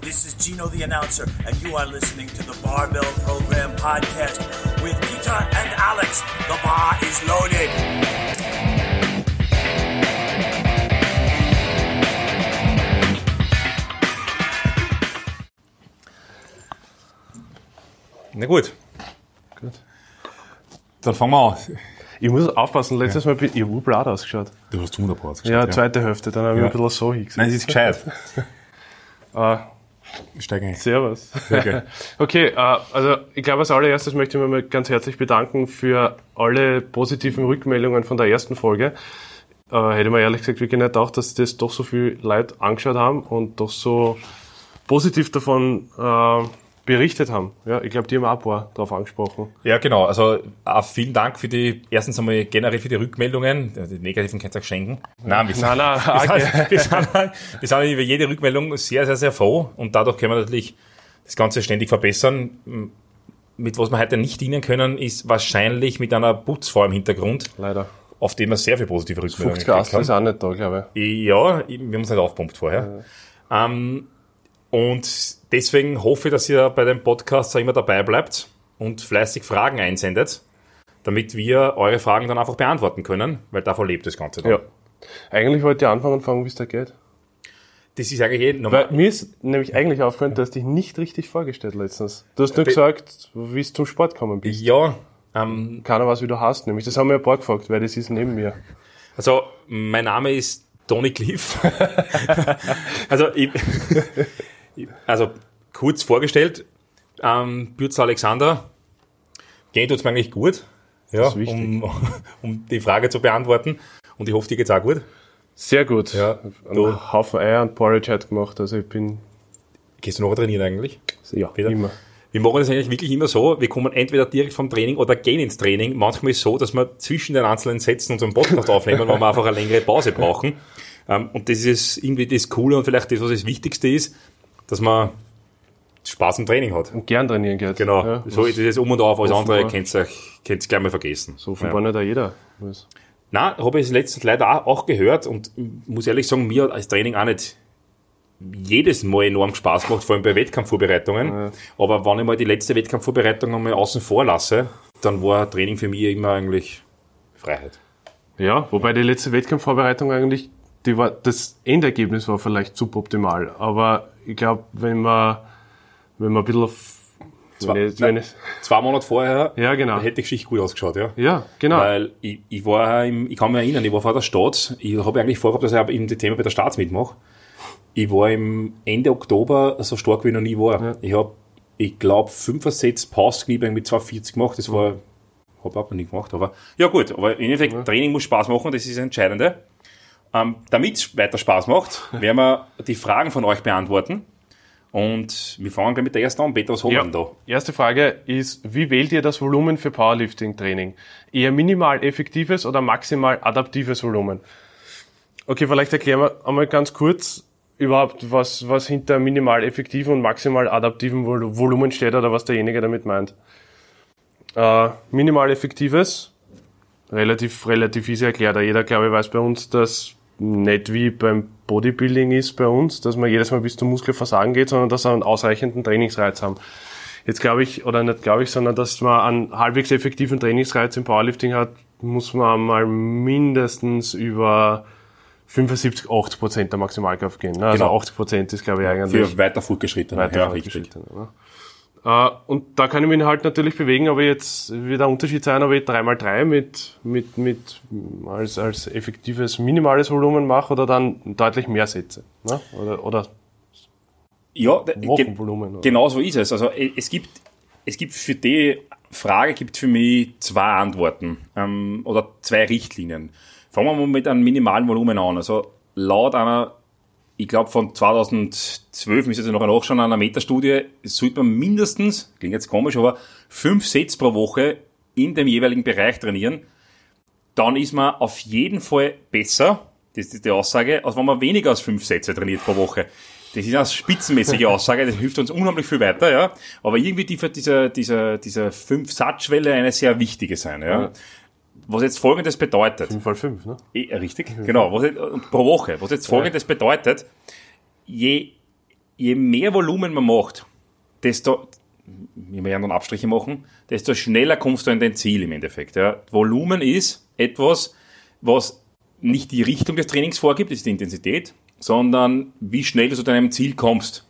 This is Gino the announcer, and you are listening to the Barbell Program podcast with Peter and Alex. The bar is loaded. Na gut. Gut. Dann fangen wir an. Ich muss aufpassen, letztes Mal bin ich urblad ausgeschaut. Du hast wunderbar ausgeschaut. Ja, zweite Hälfte, dann habe ich Ja. ein bisschen so hingesehen. Nein, es ist gescheit. Ah, Steig ein. servus. Okay. Okay, äh, also ich glaube, als allererstes möchte ich mich mal ganz herzlich bedanken für alle positiven Rückmeldungen von der ersten Folge. Äh, hätte man ehrlich gesagt wirklich nicht gedacht, dass das doch so viel Leute angeschaut haben und doch so positiv davon äh, berichtet haben. Ja, ich glaube, die haben auch ein paar drauf angesprochen. Ja, genau. Also auch vielen Dank für die, erstens einmal generell für die Rückmeldungen. Ja, Die negativen könnt ihr euch schenken. Nein, wir sind, Nein, nein, wir sind, wir sind, wir sind über jede Rückmeldung sehr, sehr, sehr froh und dadurch können wir natürlich das Ganze ständig verbessern. Mit was wir heute nicht dienen können, ist wahrscheinlich mit einer Putzfrau im Hintergrund, Leider. auf dem wir sehr viel positive Rückmeldungen 50 Gast gekriegt ist auch nicht da, glaube Ja, wir haben uns nicht aufpumpt vorher. Ähm, und deswegen hoffe ich, dass ihr bei dem Podcast immer dabei bleibt und fleißig Fragen einsendet, damit wir eure Fragen dann einfach beantworten können, weil davon lebt das Ganze dann. Ja. Eigentlich wollte ich anfangen und fragen, wie es da geht. Das ist eigentlich eh normal. Weil mir ist nämlich eigentlich aufgefallen, du hast dich nicht richtig vorgestellt letztens. Du hast nur Be- gesagt, wie du zum Sport gekommen bist. Ja, ähm, Keiner weiß, wie du hast, nämlich. Das haben wir ein paar gefragt, weil das ist neben mir. also mein Name ist Tony Cliff. also, ich, also kurz vorgestellt, ähm, Bürz Alexander, geht uns eigentlich gut, ja, um, um die Frage zu beantworten. Und ich hoffe, dir geht's auch gut. Sehr gut. Ja, du- Haufen Eier und Porridge hat gemacht, also ich bin, Gehst du noch trainieren eigentlich? ja, Peter? immer. Wir machen das eigentlich wirklich immer so, wir kommen entweder direkt vom Training oder gehen ins Training. Manchmal ist es so, dass wir zwischen den einzelnen Sätzen unseren Podcast aufnehmen, weil wir einfach eine längere Pause brauchen. Ähm, Und das ist irgendwie das Coole und vielleicht das, was das Wichtigste ist, dass man Spaß im Training hat. Und gern trainieren geht. Genau. Ja, so ist es um und auf. Alles andere offenbar- könnt ihr euch- könnt ihr gleich mal vergessen. so viel Ja. war nicht auch jeder. Was? Nein, habe ich letztens leider auch, gehört und muss ehrlich sagen, mir hat als Training auch nicht jedes Mal enorm Spaß gemacht, vor allem bei Wettkampfvorbereitungen. Aber wenn ich mal die letzte Wettkampfvorbereitung einmal außen vor lasse, dann war Training für mich immer eigentlich Freiheit. Ja, wobei die letzte Wettkampfvorbereitung eigentlich, die war, das Endergebnis war vielleicht suboptimal, aber ich glaube, wenn man, wenn man ein bisschen auf, Zwei- wenn ich, wenn ich, Zwei Monate vorher ja, genau. hätte die Geschichte gut ausgeschaut, ja. Ja, genau. Weil ich, ich war im, ich kann mich erinnern, ich war vor der Stadt, ich habe eigentlich vorgehabt, dass ich im Thema bei der Staats mitmache. Ich war im Ende Oktober so stark wie ich noch nie war. Ich habe, ich glaube, fünf Sätze Pauskniebeugen mit 240 gemacht. Das war, habe auch noch nie gemacht, aber ja gut. Aber im Endeffekt, Training muss Spaß machen, das ist das Entscheidende. Ähm, Damit es weiter Spaß macht, werden wir die Fragen von euch beantworten. Und wir fangen gleich mit der ersten an. Peter, was haben wir Ja. da? Erste Frage ist, wie wählt ihr das Volumen für Powerlifting-Training? Eher minimal effektives oder maximal adaptives Volumen? Okay, vielleicht erklären wir einmal ganz kurz überhaupt, was, was hinter minimal effektiven und maximal adaptiven Vol Volumen steht oder was derjenige damit meint. Äh, minimal effektives, relativ, relativ easy erklärt. Jeder, glaube ich, weiß bei uns, dass nicht wie beim Bodybuilding ist bei uns, dass man jedes Mal bis zum Muskelversagen geht, sondern dass wir einen ausreichenden Trainingsreiz haben. Jetzt glaube ich, oder nicht glaube ich, sondern dass man einen halbwegs effektiven Trainingsreiz im Powerlifting hat, muss man mal mindestens über 75, 80 Prozent der Maximalkraft gehen. Ne? Also Genau. 80 Prozent ist, glaube ich, eigentlich Für weiter fortgeschrittene. weiter ja, fortgeschritten, ne? Äh, und da kann ich mich halt natürlich bewegen, aber jetzt wird der Unterschied sein, ob ich 3x3 mit, mit, mit als, als effektives minimales Volumen mache oder dann deutlich mehr setze. Ne? Oder, oder Ja, ge- Wochenvolumen. Oder? Genau so ist es. Also es gibt, es gibt für die Frage gibt für mich zwei Antworten ähm, oder zwei Richtlinien. Fangen wir mal mit einem minimalen Volumen an. Also laut einer, ich glaube von 2012, müsste jetzt noch nachschauen, einer Metastudie, sollte man mindestens, klingt jetzt komisch, aber fünf Sets pro Woche in dem jeweiligen Bereich trainieren. Dann ist man auf jeden Fall besser, das ist die Aussage, als wenn man weniger als fünf Sätze trainiert pro Woche. Das ist eine spitzenmäßige Aussage, das hilft uns unheimlich viel weiter, ja. Aber irgendwie die, dieser, dieser, dieser Fünf-Satz-Schwelle eine sehr wichtige sein, ja. Was jetzt folgendes bedeutet. 5 x 5, ne? Eh, richtig, genau. Was jetzt, pro Woche. Was jetzt folgendes bedeutet, je je mehr Volumen man macht, desto, wir werden dann Abstriche machen, desto schneller kommst du in dein Ziel im Endeffekt. Ja. Volumen ist etwas, was nicht die Richtung des Trainings vorgibt, das ist die Intensität, sondern wie schnell du zu deinem Ziel kommst.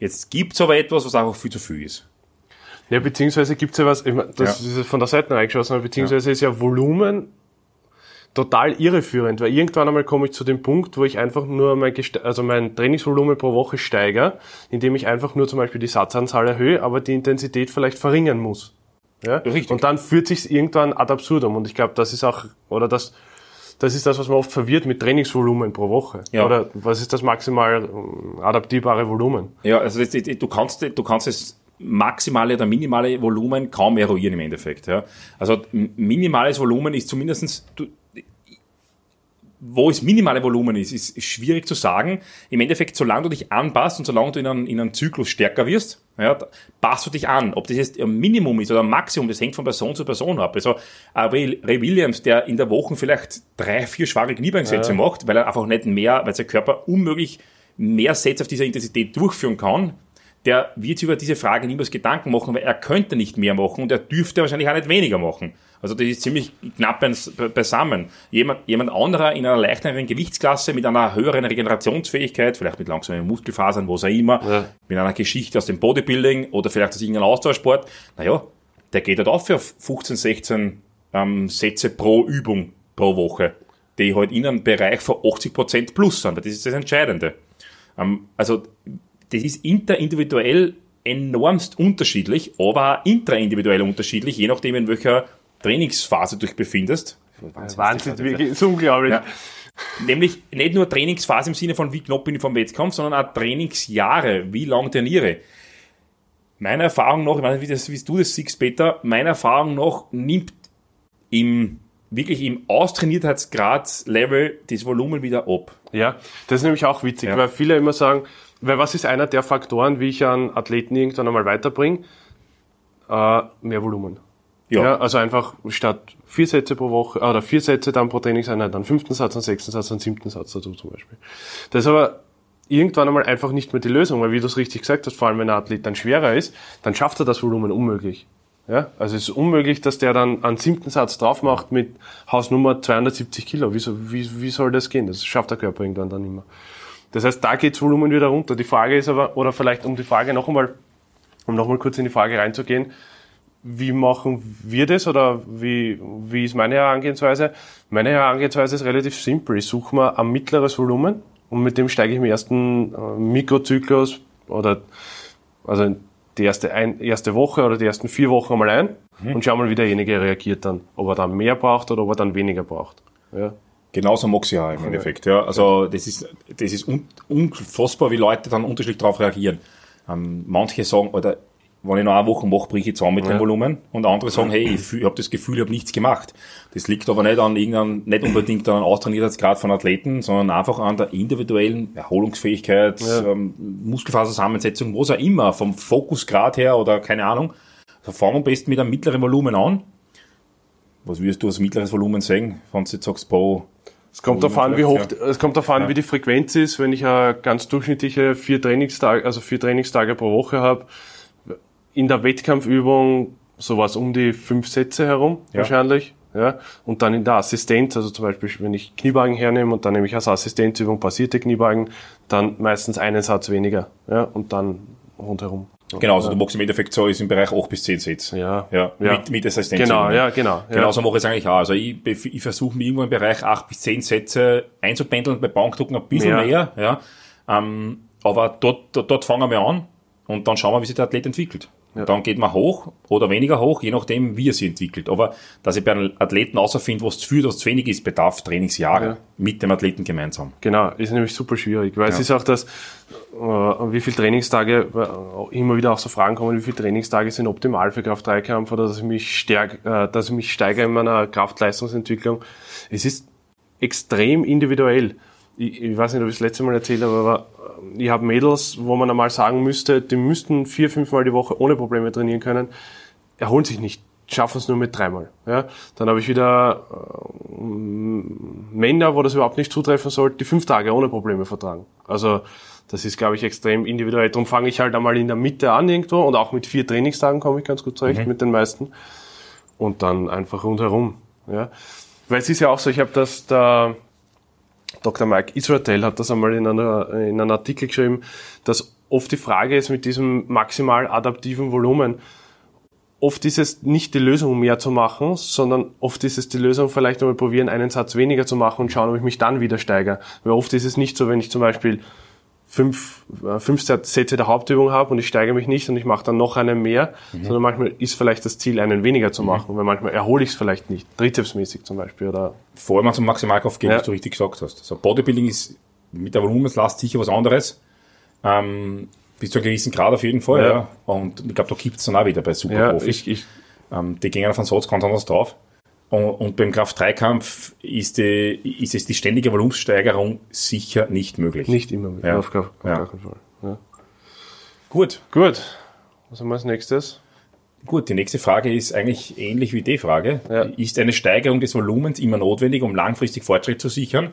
Jetzt gibt's aber etwas, was einfach viel zu viel ist. Ja, beziehungsweise gibt's ja was, ich mein, das Ja. ist von der Seite reingeschossen, aber beziehungsweise ist ja Volumen total irreführend, weil irgendwann einmal komme ich zu dem Punkt, wo ich einfach nur mein, Geste- also mein Trainingsvolumen pro Woche steigere, indem ich einfach nur zum Beispiel die Satzanzahl erhöhe, aber die Intensität vielleicht verringern muss. Ja? Richtig. Und dann führt sich irgendwann ad absurdum. Und ich glaube, das ist auch, oder das, das ist das, was man oft verwirrt mit Trainingsvolumen pro Woche. Ja. Oder was ist das maximal ähm, adaptierbare Volumen? Ja, also du kannst, du kannst das maximale oder minimale Volumen kaum eruieren im Endeffekt. Ja. Also minimales Volumen ist zumindestens wo es minimale Volumen ist, ist, ist schwierig zu sagen. Im Endeffekt, solange du dich anpasst und solange du in einem, in einem Zyklus stärker wirst, ja, passt du dich an. Ob das jetzt ein Minimum ist oder ein Maximum, das hängt von Person zu Person ab. Also ein Ray, Ray Williams, der in der Woche vielleicht drei, vier schwere Kniebeinsätze macht, weil er einfach nicht mehr, weil sein Körper unmöglich mehr Sätze auf dieser Intensität durchführen kann, der wird sich über diese Frage niemals Gedanken machen, weil er könnte nicht mehr machen und er dürfte wahrscheinlich auch nicht weniger machen. Also das ist ziemlich knapp beis- beisammen. Jemand, jemand anderer in einer leichteren Gewichtsklasse mit einer höheren Regenerationsfähigkeit, vielleicht mit langsamen Muskelfasern, was auch immer, Ja. mit einer Geschichte aus dem Bodybuilding oder vielleicht aus irgendeinem Austauschsport, naja, der geht halt auch für 15, 16 ähm, Sätze pro Übung pro Woche, die halt in einem Bereich von 80% plus sind. Das ist das Entscheidende. Ähm, also das ist interindividuell enormst unterschiedlich, aber auch intraindividuell unterschiedlich, je nachdem, in welcher Trainingsphase du dich befindest. Wahnsinn, wirklich, ist unglaublich. Ja. Nämlich nicht nur Trainingsphase im Sinne von wie knapp bin ich vom Wettkampf, sondern auch Trainingsjahre, wie lang trainiere. Meiner Erfahrung nach, ich weiß nicht, wie, das, wie du das siehst, Peter, meiner Erfahrung nach nimmt im, wirklich im Austrainiertheitsgrad-Level das Volumen wieder ab. Ja, das ist nämlich auch witzig, Ja. weil viele immer sagen, weil was ist einer der Faktoren, wie ich einen Athleten irgendwann einmal weiterbringe? Äh, mehr Volumen. Ja. also einfach statt vier Sätze pro Woche, äh, oder vier Sätze dann pro Trainingseinheit, dann fünften Satz, dann sechsten Satz, dann siebten Satz dazu zum Beispiel. Das ist aber irgendwann einmal einfach nicht mehr die Lösung, weil wie du es richtig gesagt hast, vor allem wenn ein Athlet dann schwerer ist, dann schafft er das Volumen unmöglich. Ja, also es ist unmöglich, dass der dann einen siebten Satz drauf macht mit Hausnummer 270 Kilo. Wie, wie, wie soll das gehen? Das schafft der Körper irgendwann dann immer. Das heißt, da geht's Volumen wieder runter. Die Frage ist aber, oder vielleicht um die Frage noch einmal, um noch mal kurz in die Frage reinzugehen, wie machen wir das oder wie, wie ist meine Herangehensweise? Meine Herangehensweise ist relativ simpel. Ich suche mir ein mittleres Volumen und mit dem steige ich im ersten äh, Mikrozyklus oder also die erste, ein, erste Woche oder die ersten vier Wochen einmal ein und schau mal, wie derjenige reagiert dann. Ob er dann mehr braucht oder ob er dann weniger braucht. Ja. Genauso mag ich ja im Endeffekt. Ja. Also das ist, das ist un, unfassbar, wie Leute dann unterschiedlich darauf reagieren. Ähm, manche sagen, oder wenn ich noch eine Woche mache, brich ich zusammen mit dem Ja. Volumen. Und andere sagen, hey, ich, ich habe das Gefühl, ich habe nichts gemacht. Das liegt aber nicht an irgendeinem, nicht unbedingt an einem Austrainiertheitsgrad von Athleten, sondern einfach an der individuellen Erholungsfähigkeit, Ja. ähm, Muskelfaserzusammensetzung, was auch immer, vom Fokusgrad her oder keine Ahnung. Also fang am besten mit einem mittleren Volumen an. Was würdest du als mittleres Volumen sehen, wenn du jetzt sagst, pro Es kommt darauf an, wie hoch, vielleicht, es kommt darauf an, wie die Frequenz ist. Wenn ich eine ganz durchschnittliche vier Trainingstage, also vier Trainingstage pro Woche habe, in der Wettkampfübung sowas um die fünf Sätze herum Ja. wahrscheinlich. Ja, und dann in der Assistenz, also zum Beispiel, wenn ich Kniebeugen hernehme und dann nehme ich als Assistenzübung passierte Kniebeugen, dann meistens einen Satz weniger, ja, und dann rundherum. Genau, also du machst im Endeffekt so, ist im Bereich 8 bis 10 Sätze. Ja. Ja, Ja. mit, mit Assistenz. Genau, ja, genau. Ja. Genauso mache ich es eigentlich auch. Also ich, ich versuche mich irgendwo im Bereich 8 bis 10 Sätze einzupendeln, bei Bankdrucken ein bisschen Mehr. mehr, ja. Ähm, aber dort, dort, dort fangen wir an und dann schauen wir, wie sich der Athlet entwickelt. Und dann geht man hoch oder weniger hoch, je nachdem, wie er sich entwickelt. Aber dass ich bei einem Athleten außerfinde, was zu viel, was zu wenig ist, bedarf Trainingsjahre Ja. mit dem Athleten gemeinsam. Genau, ist nämlich super schwierig, weil es ist auch das, äh, wie viele Trainingstage, äh, immer wieder auch so Fragen kommen, wie viele Trainingstage sind optimal für Kraft-3-Kampf oder dass ich mich stärk, äh, dass ich mich steigere in meiner Kraft-Leistungsentwicklung. Es ist extrem individuell. Ich, ich weiß nicht, ob ich das letzte Mal erzählt habe, aber äh, ich habe Mädels, wo man einmal sagen müsste, die müssten vier, fünfmal die Woche ohne Probleme trainieren können, erholen sich nicht, schaffen es nur mit dreimal. Ja? Dann habe ich wieder Männer, wo das überhaupt nicht zutreffen sollte, die fünf Tage ohne Probleme vertragen. Also Das ist, glaube ich, extrem individuell. Darum fange ich halt einmal in der Mitte an irgendwo und auch mit vier Trainingstagen komme ich ganz gut zurecht Mhm. mit den meisten. Und dann einfach rundherum. Ja. Weil es ist ja auch so, ich habe das, der Dr. Mike Israel hat das einmal in, einer, in einem Artikel geschrieben, dass oft die Frage ist mit diesem maximal adaptiven Volumen, oft ist es nicht die Lösung, mehr zu machen, sondern oft ist es die Lösung, vielleicht einmal probieren, einen Satz weniger zu machen und schauen, ob ich mich dann wieder steigere. Weil oft ist es nicht so, wenn ich zum Beispiel fünf, äh, fünf Sätze der Hauptübung habe und ich steige mich nicht und ich mache dann noch einen mehr, sondern manchmal ist vielleicht das Ziel, einen weniger zu machen, weil manchmal erhole ich es vielleicht nicht, trizepsmäßig zum Beispiel oder Vor allem zum Maximalkraft gehen, Ja. was du richtig gesagt hast. Also Bodybuilding ist mit der Volumenslast sicher was anderes. Ähm, bis zu einem gewissen Grad auf jeden Fall, ja. Ja. Und ich glaube, da gibt's dann auch wieder bei ja, Superprofis. ich, ich, ähm, die gehen auf einen Satz ganz anders drauf. Und, und beim Kraft-3-Kampf ist, die, ist es die ständige Volumenssteigerung sicher nicht möglich. nicht immer, Ja. auf, gar, auf Ja. gar keinen Fall. Ja. Gut. Gut, was haben wir als nächstes? Gut, die nächste Frage ist eigentlich ähnlich wie die Frage. Ja. Ist eine Steigerung des Volumens immer notwendig, um langfristig Fortschritt zu sichern?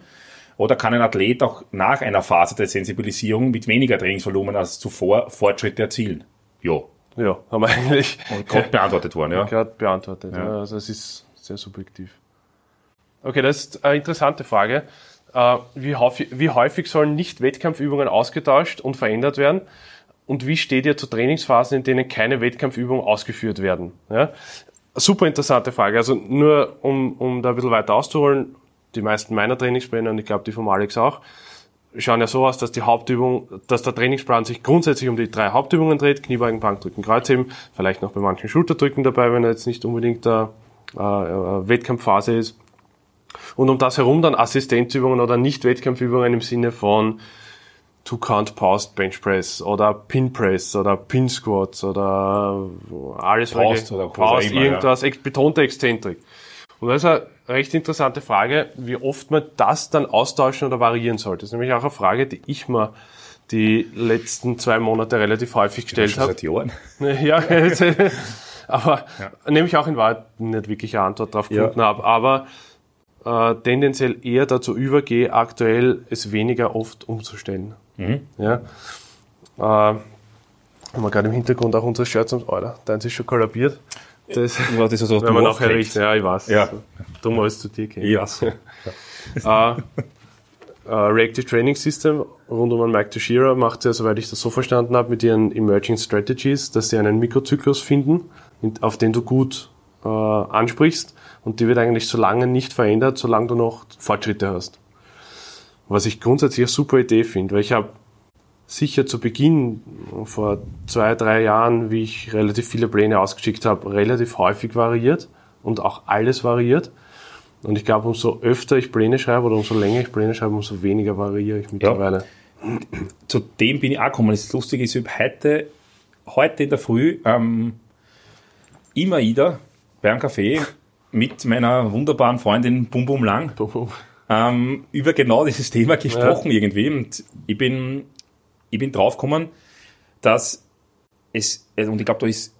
Oder kann ein Athlet auch nach einer Phase der Sensibilisierung mit weniger Trainingsvolumen als zuvor Fortschritte erzielen? Ja, Ja, haben wir eigentlich gerade beantwortet worden, ja. gerade beantwortet. Ja. Also es ist sehr subjektiv. Okay, das ist eine interessante Frage. Äh, Wie häufig, wie häufig sollen Nicht-Wettkampfübungen ausgetauscht und verändert werden? Und wie steht ihr zu Trainingsphasen, in denen keine Wettkampfübungen ausgeführt werden? Ja? Super interessante Frage. Also nur um, um da ein bisschen weiter auszuholen, die meisten meiner Trainingspläne und ich glaube die vom Alex auch, schauen ja so aus, dass die Hauptübung, dass der Trainingsplan sich grundsätzlich um die drei Hauptübungen dreht, Kniebeugen, Bankdrücken, Kreuzheben, vielleicht noch bei manchen Schulterdrücken dabei, wenn er jetzt nicht unbedingt der äh, äh, Wettkampfphase ist. Und um das herum dann Assistenzübungen oder Nicht-Wettkampfübungen im Sinne von Two-Count Post Bench Press oder Pin Press oder Pin Squats oder alles Post welche- oder ja. irgendwas, ex betonte Exzentrik. Und das ist eine recht interessante Frage, wie oft man das dann austauschen oder variieren sollte. Das ist nämlich auch eine Frage, die ich mir die letzten zwei Monate relativ häufig gestellt habe. seit Jahren. Ja, aber nämlich auch in Wahrheit nicht wirklich eine Antwort darauf Ja. gefunden habe, aber äh, tendenziell eher dazu übergehe, aktuell es weniger oft umzustellen. Mhm. Ja. Äh, haben wir gerade im Hintergrund auch unsere Shirts und Alter, deins ist schon kollabiert. Das Ja, das ist also wir du nachher richten. Ja, ich weiß. Ja. Darum alles zu dir gehen. Ich weiß. äh, äh, Reactive Training System rund um Mike Teixeira macht ja, soweit ich das so verstanden habe, mit ihren Emerging Strategies, dass sie einen Mikrozyklus finden, in- auf den du gut äh, ansprichst und die wird eigentlich so lange nicht verändert, solange du noch Fortschritte hast. Was ich grundsätzlich eine super Idee finde, weil ich habe sicher zu Beginn, vor zwei, drei Jahren, wie ich relativ viele Pläne ausgeschickt habe, relativ häufig variiert und auch alles variiert. Und ich glaube, umso öfter ich Pläne schreibe oder umso länger ich Pläne schreibe, umso weniger variiere ich mittlerweile. zu dem bin ich auch gekommen. Das Lustige ist, ich hab heute, heute in der Früh ähm, immer wieder bei einem Café mit meiner wunderbaren Freundin Bum Bum Lang ähm, über genau dieses Thema gesprochen irgendwie. Und ich bin, ich bin draufgekommen, dass es, also, und ich glaube, da ist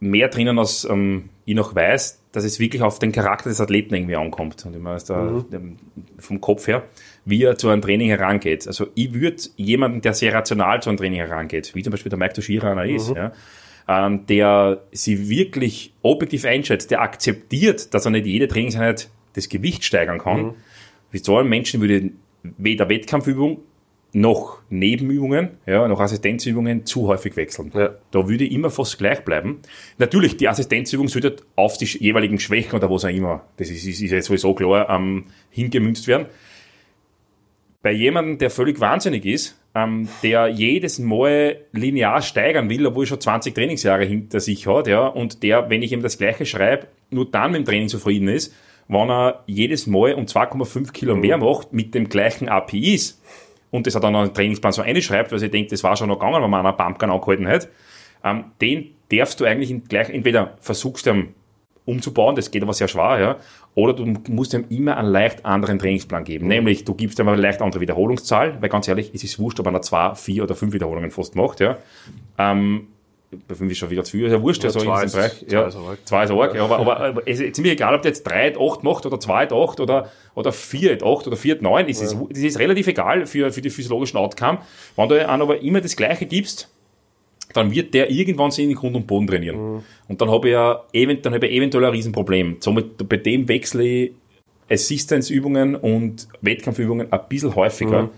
mehr drinnen, als ähm, ich noch weiß, dass es wirklich auf den Charakter des Athleten irgendwie ankommt. Und ich meine, da, dem- vom Kopf her, wie er zu einem Training herangeht. Also ich würde jemanden, der sehr rational zu einem Training herangeht, wie zum Beispiel der Mike Toshira einer ist, ja, ähm, der sie wirklich objektiv einschätzt, der akzeptiert, dass er nicht jede Trainingseinheit das Gewicht steigern kann. Wie so einem Menschen würde weder Wettkampfübung noch Nebenübungen, ja, noch Assistenzübungen zu häufig wechseln. Ja. Da würde ich immer fast gleich bleiben. Natürlich, die Assistenzübung sollte auf die jeweiligen Schwächen oder was auch immer, das ist, ist, ist ja sowieso klar, ähm, hingemünzt werden. Bei jemandem, der völlig wahnsinnig ist, ähm, der jedes Mal linear steigern will, obwohl er schon 20 Trainingsjahre hinter sich hat, ja, und der, wenn ich ihm das Gleiche schreibe, nur dann mit dem Training zufrieden ist, wenn er jedes Mal um 2,5 Kilo mehr macht mit dem gleichen APIs und das er dann einen Trainingsplan so einschreibt, weil ich denke, das war schon noch gegangen, wenn man einen Pumpgun angehalten hat, ähm, den darfst du eigentlich in gleich, entweder versuchst du umzubauen, das geht aber sehr schwer, ja, oder du musst ihm immer einen leicht anderen Trainingsplan geben. Nämlich, du gibst ihm eine leicht andere Wiederholungszahl, weil ganz ehrlich, es ist wurscht, ob einer zwei, vier oder fünf Wiederholungen fast macht, ja. Ähm, fünf ist schon wieder zu viel, ist ja wurscht, Ja, also in zwei diesem Bereich. zwei Ja, zwei ist arg, ja, aber, aber, aber es ist ziemlich egal, ob der jetzt 3 8 macht oder 2 8 oder, oder 4 8 oder 4 9, es ist, das ist relativ egal für, für die physiologischen Outcome. Wenn du einem aber immer das Gleiche gibst, dann wird der irgendwann sich in den Grund und Boden trainieren. Mhm. Und dann habe ich ja event, dann habe ich eventuell ein Riesenproblem. Somit bei dem wechsle ich Assistance-Übungen und Wettkampfübungen ein bisschen häufiger, Mhm.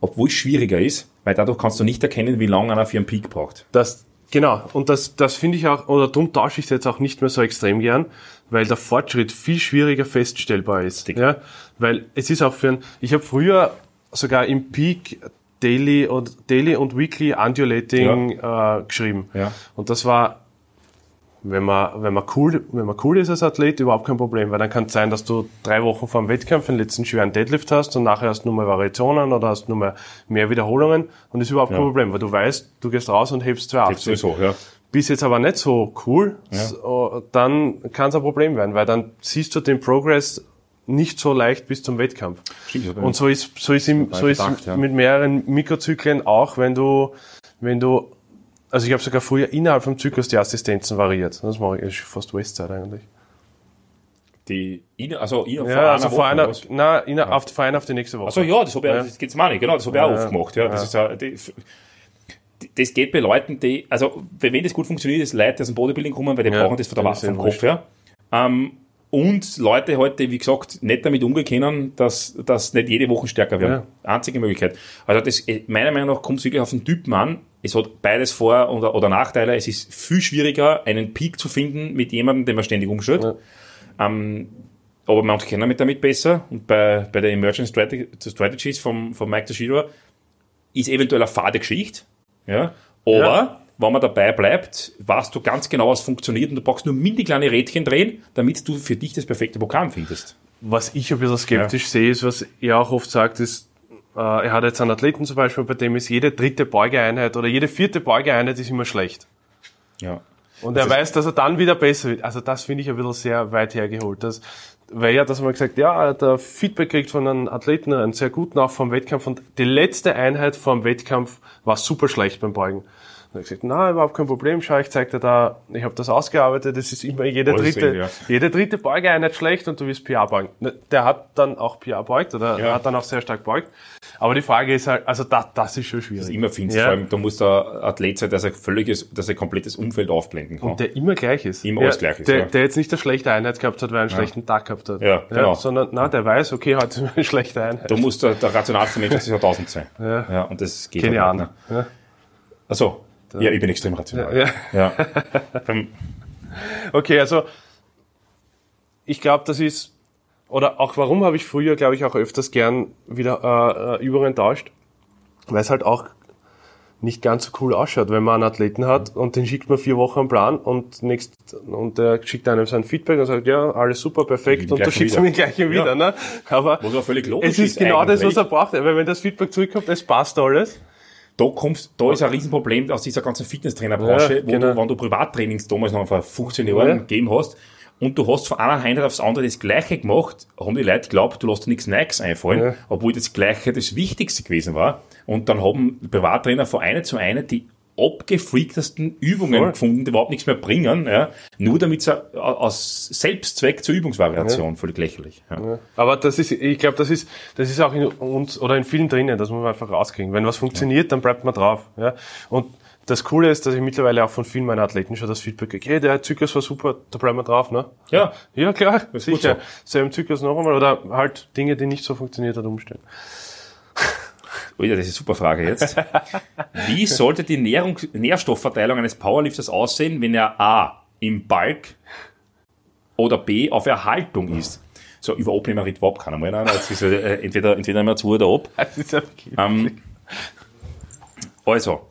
obwohl es schwieriger ist, weil dadurch kannst du nicht erkennen, wie lange einer für einen Peak braucht. Das, genau, und das, das finde ich auch, oder darum tausche ich es jetzt auch nicht mehr so extrem gern, weil der Fortschritt viel schwieriger feststellbar ist. Ja, weil es ist auch für ein, ich habe früher sogar im Peak Daily und Daily und Weekly Undulating äh, geschrieben. Ja. Und das war, wenn man, wenn man cool, wenn man cool ist als Athlet, überhaupt kein Problem, weil dann kann es sein, dass du drei Wochen vor dem Wettkampf den letzten schweren Deadlift hast und nachher hast du nur mehr Variationen oder hast nur mehr, mehr Wiederholungen und das ist überhaupt kein Problem, weil du weißt, du gehst raus und hebst 280. Sowieso, ja. Bist jetzt aber nicht so cool, so, dann kann es ein Problem werden, weil dann siehst du den Progress nicht so leicht bis zum Wettkampf. Stimmt, Und so ist, so ist, im, so ist gedacht, ja. mit mehreren Mikrozyklen auch, wenn du, wenn du, also ich habe sogar früher innerhalb vom Zyklus die Assistenzen variiert. Das mache ich das ist fast Westside eigentlich. Die, in, also in, Ja, also Woche, vor einer, oder was? na, inner, auf, vor einer auf die nächste Woche. Also ja, das habe ich, Ja. das geht's mir auch nicht, genau, das habe ich auch oft gemacht, ja. Das ist ja, die, das geht bei Leuten, die, also, wenn das gut funktioniert, ist Leute, die aus dem Bodybuilding kommen, weil die Ja, brauchen das von der, eh vom wurscht. Kopf her. Ähm, und Leute heute, wie gesagt, nicht damit umgehen können, dass, dass nicht jede Woche stärker werden. Einzige Möglichkeit. Also das, äh, meiner Meinung nach kommt es wirklich auf den Typen an. Es hat beides Vor- oder, oder Nachteile. Es ist viel schwieriger, einen Peak zu finden mit jemandem, den man ständig umschaut. Ja. Ähm, aber manche kennen damit damit besser. Und bei, bei der Emergent Strate- Strategies vom, vom Mike Tashiro ist eventuell eine fade Geschichte. Ja? Aber Ja. wenn man dabei bleibt, weißt du ganz genau, was funktioniert und du brauchst nur mini kleine Rädchen drehen, damit du für dich das perfekte Programm findest. Was ich ein bisschen skeptisch sehe, ist, was er auch oft sagt, ist, er hat jetzt einen Athleten zum Beispiel, bei dem ist jede dritte Beugeeinheit oder jede vierte Beugeeinheit ist immer schlecht. Ja. Und er weiß, dass er dann wieder besser wird. Also das finde ich ein bisschen sehr weit hergeholt. Das, weil ja, dass man gesagt, ja, er hat Feedback kriegt von einem Athleten, einen sehr guten auch vom Wettkampf und die letzte Einheit vom Wettkampf war super schlecht beim Beugen. Und er hat gesagt, na, überhaupt kein Problem, schau, ich zeig dir da, ich habe das ausgearbeitet, es ist immer jede Alles dritte, ja. jede dritte Beugeeinheit schlecht und du wirst PR beugen. Ne, Der hat dann auch PR beugt oder Ja. hat dann auch sehr stark beugt. Aber die Frage ist halt, also da, das ist schon schwierig. Immer findest Ja. vor allem, da muss der Athlet sein, dass er völliges, dass er komplettes Umfeld aufblenden kann. Der immer gleich ist. Immer alles gleich ist, Der, ja. der jetzt nicht eine schlechte Einheit gehabt hat, weil er einen schlechten Tag gehabt hat. Ja, genau. sondern, na, der weiß, okay, heute ist eine schlechte Einheit. Da muss der, der rationalste Mensch des Jahrtausends sein. Ja. ja. Und das geht Keine halt Ahnung. nicht, ne? Achso. Ja, ich bin extrem rational. Ja. ja. Okay, also ich glaube, das ist, oder auch warum habe ich früher, glaube ich, auch öfters gern wieder äh, äh, Übungen tauscht, weil es halt auch nicht ganz so cool ausschaut, wenn man einen Athleten hat und den schickt man vier Wochen am Plan und nächst, und der schickt einem sein Feedback und sagt, ja, alles super, perfekt, und du schickst ihm den gleichen wieder, Ja. ne? Aber Was auch völlig logisch es ist genau das, was eigentlich. er braucht, weil wenn das Feedback zurückkommt, es passt alles. Da kommst, da ist ein Riesenproblem aus dieser ganzen Fitnesstrainerbranche, Ja, wo genau. du, wenn du Privattrainings damals noch vor 15 Jahren Ja. gegeben hast, und du hast von einer Einheit aufs andere das Gleiche gemacht, haben die Leute geglaubt, du lässt dir nichts Neues einfallen, Ja. obwohl das Gleiche das Wichtigste gewesen war. Und dann haben Privattrainer von einer zu einer die abgefreaktesten Übungen Voll. gefunden, die überhaupt nichts mehr bringen, ja, nur damit sie aus Selbstzweck zur Übungsvariation, völlig lächerlich. Ja. Aber das ist, ich glaube, das ist, das ist auch in uns oder in vielen drinnen, das muss man einfach rauskriegen. Wenn was funktioniert, dann bleibt man drauf. Ja? Und das Coole ist, dass ich mittlerweile auch von vielen meiner Athleten schon das Feedback kriege, hey, der Zyklus war super, da bleiben wir drauf, ne? Ja. Ja, klar, ist sicher. Selben Zyklus noch einmal oder halt Dinge, die nicht so funktioniert hat, umstellen. Oh ja, das ist eine super Frage jetzt. Wie sollte die Nährung, Nährstoffverteilung eines Powerlifters aussehen, wenn er A im Bulk oder B auf Erhaltung ist? So, über Ob nehmen wir überhaupt keiner mehr. Nein, jetzt ist äh, entweder, entweder immer zu oder. Das ja wirklich- Ähm, also,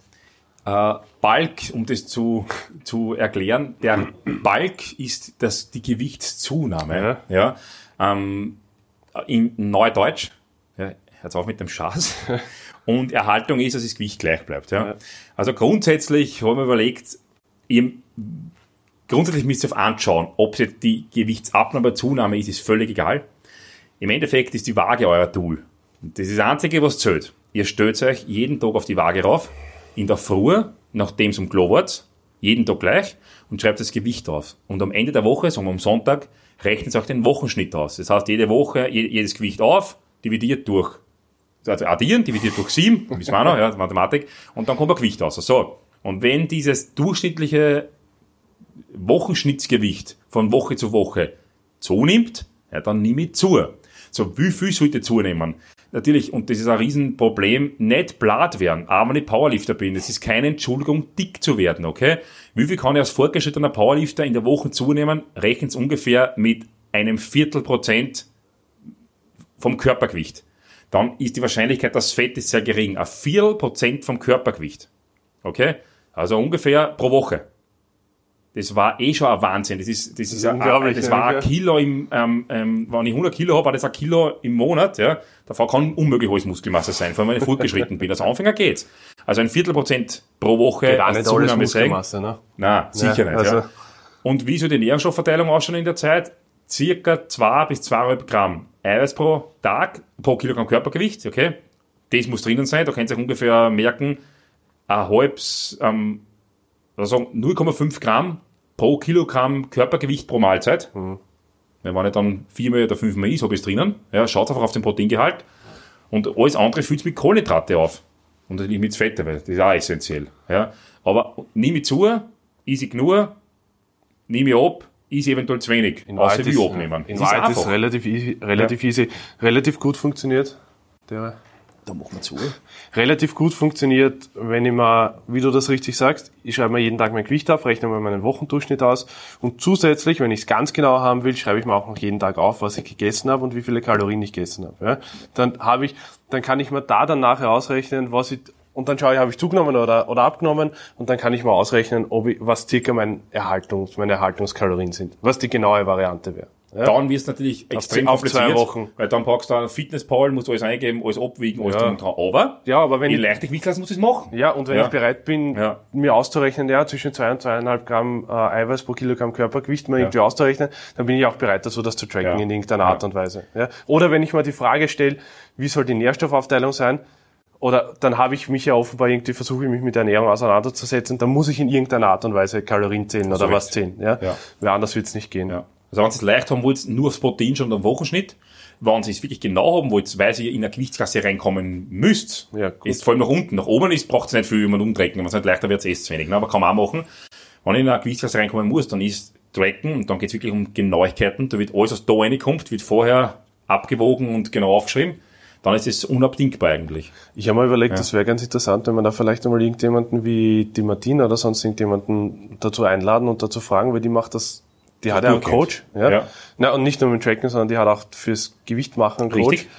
äh, Bulk, um das zu, zu erklären, der Bulk ist das, die Gewichtszunahme. Ja. Ähm, in Neudeutsch, hört's auf mit dem Schaß. Und Erhaltung ist, dass das Gewicht gleich bleibt. Ja. Ja. Also grundsätzlich haben wir überlegt, ihr, grundsätzlich müsst ihr auf anschauen, ob jetzt die Gewichtsabnahme oder Zunahme ist, ist völlig egal. Im Endeffekt ist die Waage euer Tool. Und das ist das Einzige, was zählt. Ihr stellt euch jeden Tag auf die Waage rauf, in der Früh, nachdem es um Klo wird, jeden Tag gleich und schreibt das Gewicht auf. Und am Ende der Woche, sagen wir am Sonntag, rechnet auch den Wochenschnitt aus. Das heißt, jede Woche jedes Gewicht auf, dividiert durch. Also addieren, dividiert durch sieben, wissen wir noch, ja, Mathematik, und dann kommt ein Gewicht raus. So. Und wenn dieses durchschnittliche Wochenschnittsgewicht von Woche zu Woche zunimmt, ja, dann nehme ich zu. So, wie viel sollte zunehmen? Natürlich, und das ist ein Riesenproblem, nicht blatt werden, aber wenn ich Powerlifter bin. Das ist keine Entschuldigung, dick zu werden, okay? Wie viel kann ich als fortgeschrittener Powerlifter in der Woche zunehmen? Rechnen ungefähr mit einem Viertelprozent vom Körpergewicht. Dann ist die Wahrscheinlichkeit, dass Fett ist sehr gering. Ein Viertelprozent vom Körpergewicht. Okay? Also ungefähr pro Woche. Das war eh schon ein Wahnsinn. Das ist, das ist, unglaublich. Ein, das war ein. Kilo im, ähm, ähm, wenn ich 100 Kilo habe, war das ein Kilo im Monat, ja. Davor kann unmöglich alles Muskelmasse sein, vor allem wenn ich fortgeschritten bin. Als Anfänger geht's. Also ein Viertelprozent pro Woche Geht als nicht alles sein. Muskelmasse, ne? Nein, sicher Ja, nicht. also- ja. Und wie soll die Nährstoffverteilung ausschauen in der Zeit? Circa zwei bis zweieinhalb Gramm Eiweiß pro Tag, pro Kilogramm Körpergewicht, okay? Das muss drinnen sein, da könnt ihr euch ungefähr merken, ein halbes, ähm, also 0,5 Gramm pro Kilogramm Körpergewicht pro Mahlzeit. Wenn man nicht dann viermal oder fünfmal ist, habe ich es drinnen. Ja, schaut einfach auf den Proteingehalt. Und alles andere füllt mit Kohlenhydrate auf. Und natürlich mit Fette, weil das ist auch essentiell. Ja. Aber nehme ich zu, ist ich genug, nehme ich ab, ist eventuell zu wenig. In Außer wie ist, abnehmen. in ist Wahrheit ist relativ easy, relativ easy, relativ gut funktioniert. Der Da machen wir zu. relativ gut funktioniert, wenn ich mal, wie du das richtig sagst, ich schreibe mir jeden Tag mein Gewicht auf, rechne mir meinen Wochendurchschnitt aus und zusätzlich, wenn ich es ganz genau haben will, schreibe ich mir auch noch jeden Tag auf, was ich gegessen habe und wie viele Kalorien ich gegessen habe. Ja? Dann habe ich, dann kann ich mir da dann nachher ausrechnen, was ich und dann schaue ich, habe ich zugenommen oder, oder abgenommen und dann kann ich mal ausrechnen, ob ich, was circa mein Erhaltungs, meine Erhaltungskalorien sind, was die genaue Variante wäre. Ja? Dann wird es natürlich extrem auf zwei Wochen. weil dann packst du einen Fitnesspal, musst du alles eingeben, alles abwiegen, alles Ja. drum und dran. Aber Ja, aber wenn in ich, Leichtigkeitsklasse musst du es machen. Ja, und wenn Ja. ich bereit bin, Ja. mir auszurechnen, ja, zwischen zwei und zweieinhalb Gramm äh, Eiweiß pro Kilogramm Körpergewicht mir irgendwie auszurechnen, dann bin ich auch bereit dazu, das zu tracken in irgendeiner Art und Weise. Ja. Oder wenn ich mir die Frage stelle, wie soll die Nährstoffaufteilung sein, oder dann habe ich mich ja offenbar irgendwie versuche ich mich mit der Ernährung auseinanderzusetzen, dann muss ich in irgendeiner Art und Weise Kalorien zählen oder recht. was zählen. Ja? Ja. Weil anders wird's nicht gehen. Ja. Also wenn ihr es leicht haben wollt, nur aufs Protein schon am Wochenschnitt. Wenn ihr es wirklich genau haben wollt, weil ihr in eine Gewichtsklasse reinkommen müsst, Ja, gut. ist vor allem nach unten. Nach oben ist, braucht es nicht viel, wenn man umtrecken. Wenn es nicht leichter wird, ist es zu wenig. Ne? Aber kann man auch machen. Wenn ich in eine Gewichtsklasse reinkommen muss, dann ist Tracken und dann geht es wirklich um Genauigkeiten. Da wird alles, was da reinkommt, wird vorher abgewogen und genau aufgeschrieben. Dann ist es unabdingbar eigentlich. Ich habe mal überlegt, das wäre ganz interessant, wenn man da vielleicht einmal irgendjemanden wie die Martina oder sonst irgendjemanden dazu einladen und dazu fragen, weil die macht das, die hat ja einen. Coach. Ja? Ja. Na, und nicht nur mit Tracken, sondern die hat auch fürs Gewicht machen einen Coach. Richtig.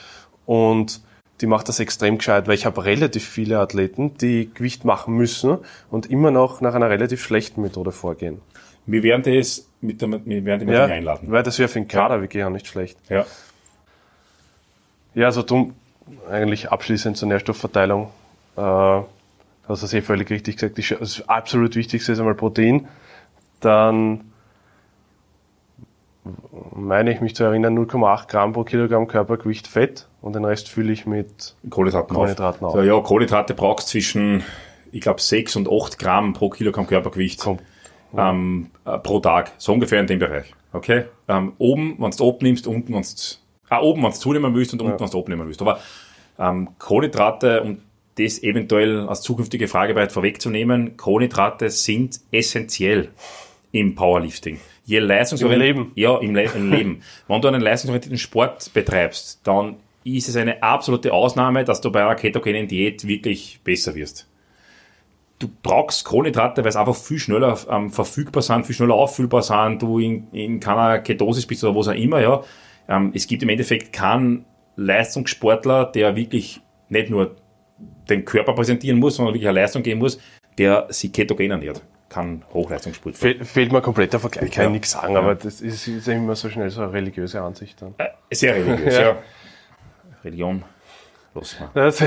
Und die macht das extrem gescheit, weil ich habe relativ viele Athleten, die Gewicht machen müssen und immer noch nach einer relativ schlechten Methode vorgehen. Wir werden das mit der, wir werden die Martina einladen. weil das wäre für den Kader wirklich auch nicht schlecht. Ja. Ja, also drum eigentlich abschließend zur Nährstoffverteilung. Äh, hast du es eh völlig richtig gesagt. Das absolut Wichtigste ist einmal Protein. Dann meine ich mich zu erinnern, 0,8 Gramm pro Kilogramm Körpergewicht Fett und den Rest fülle ich mit Kohlenhydraten, Kohlenhydraten auf. auf. So, ja, Kohlenhydrate brauchst zwischen, ich glaube, 6 und 8 Gramm pro Kilogramm Körpergewicht Komm. ähm, äh, pro Tag. So ungefähr in dem Bereich. Okay? Ähm, oben, wenn du abnimmst, unten, wenn du, ah, oben, wenn du zunehmen willst und unten, wenn du abnehmen willst. Aber ähm, Kohlenhydrate, um das eventuell als zukünftige Frage weit vorwegzunehmen, Kohlenhydrate sind essentiell im Powerlifting. Je leistungsorientierter, Im Leben. Ja, im, Le im Leben. Wenn du einen leistungsorientierten Sport betreibst, dann ist es eine absolute Ausnahme, dass du bei einer ketogenen Diät wirklich besser wirst. Du brauchst Kohlenhydrate, weil es einfach viel schneller ähm, verfügbar sind, viel schneller auffüllbar sind, du in, in keiner Ketosis bist oder was auch immer, ja. Ähm, es gibt im Endeffekt keinen Leistungssportler, der wirklich nicht nur den Körper präsentieren muss, sondern wirklich eine Leistung geben muss, der sich ketogen ernährt. Kein Hochleistungssport. Fehl, fehlt mir komplett der Vergleich, kann Ja. ich nichts sagen, aber das ist, ist ja immer so schnell so eine religiöse Ansicht dann. Äh, Sehr religiös, Ja. ja. Religion, los mal. Das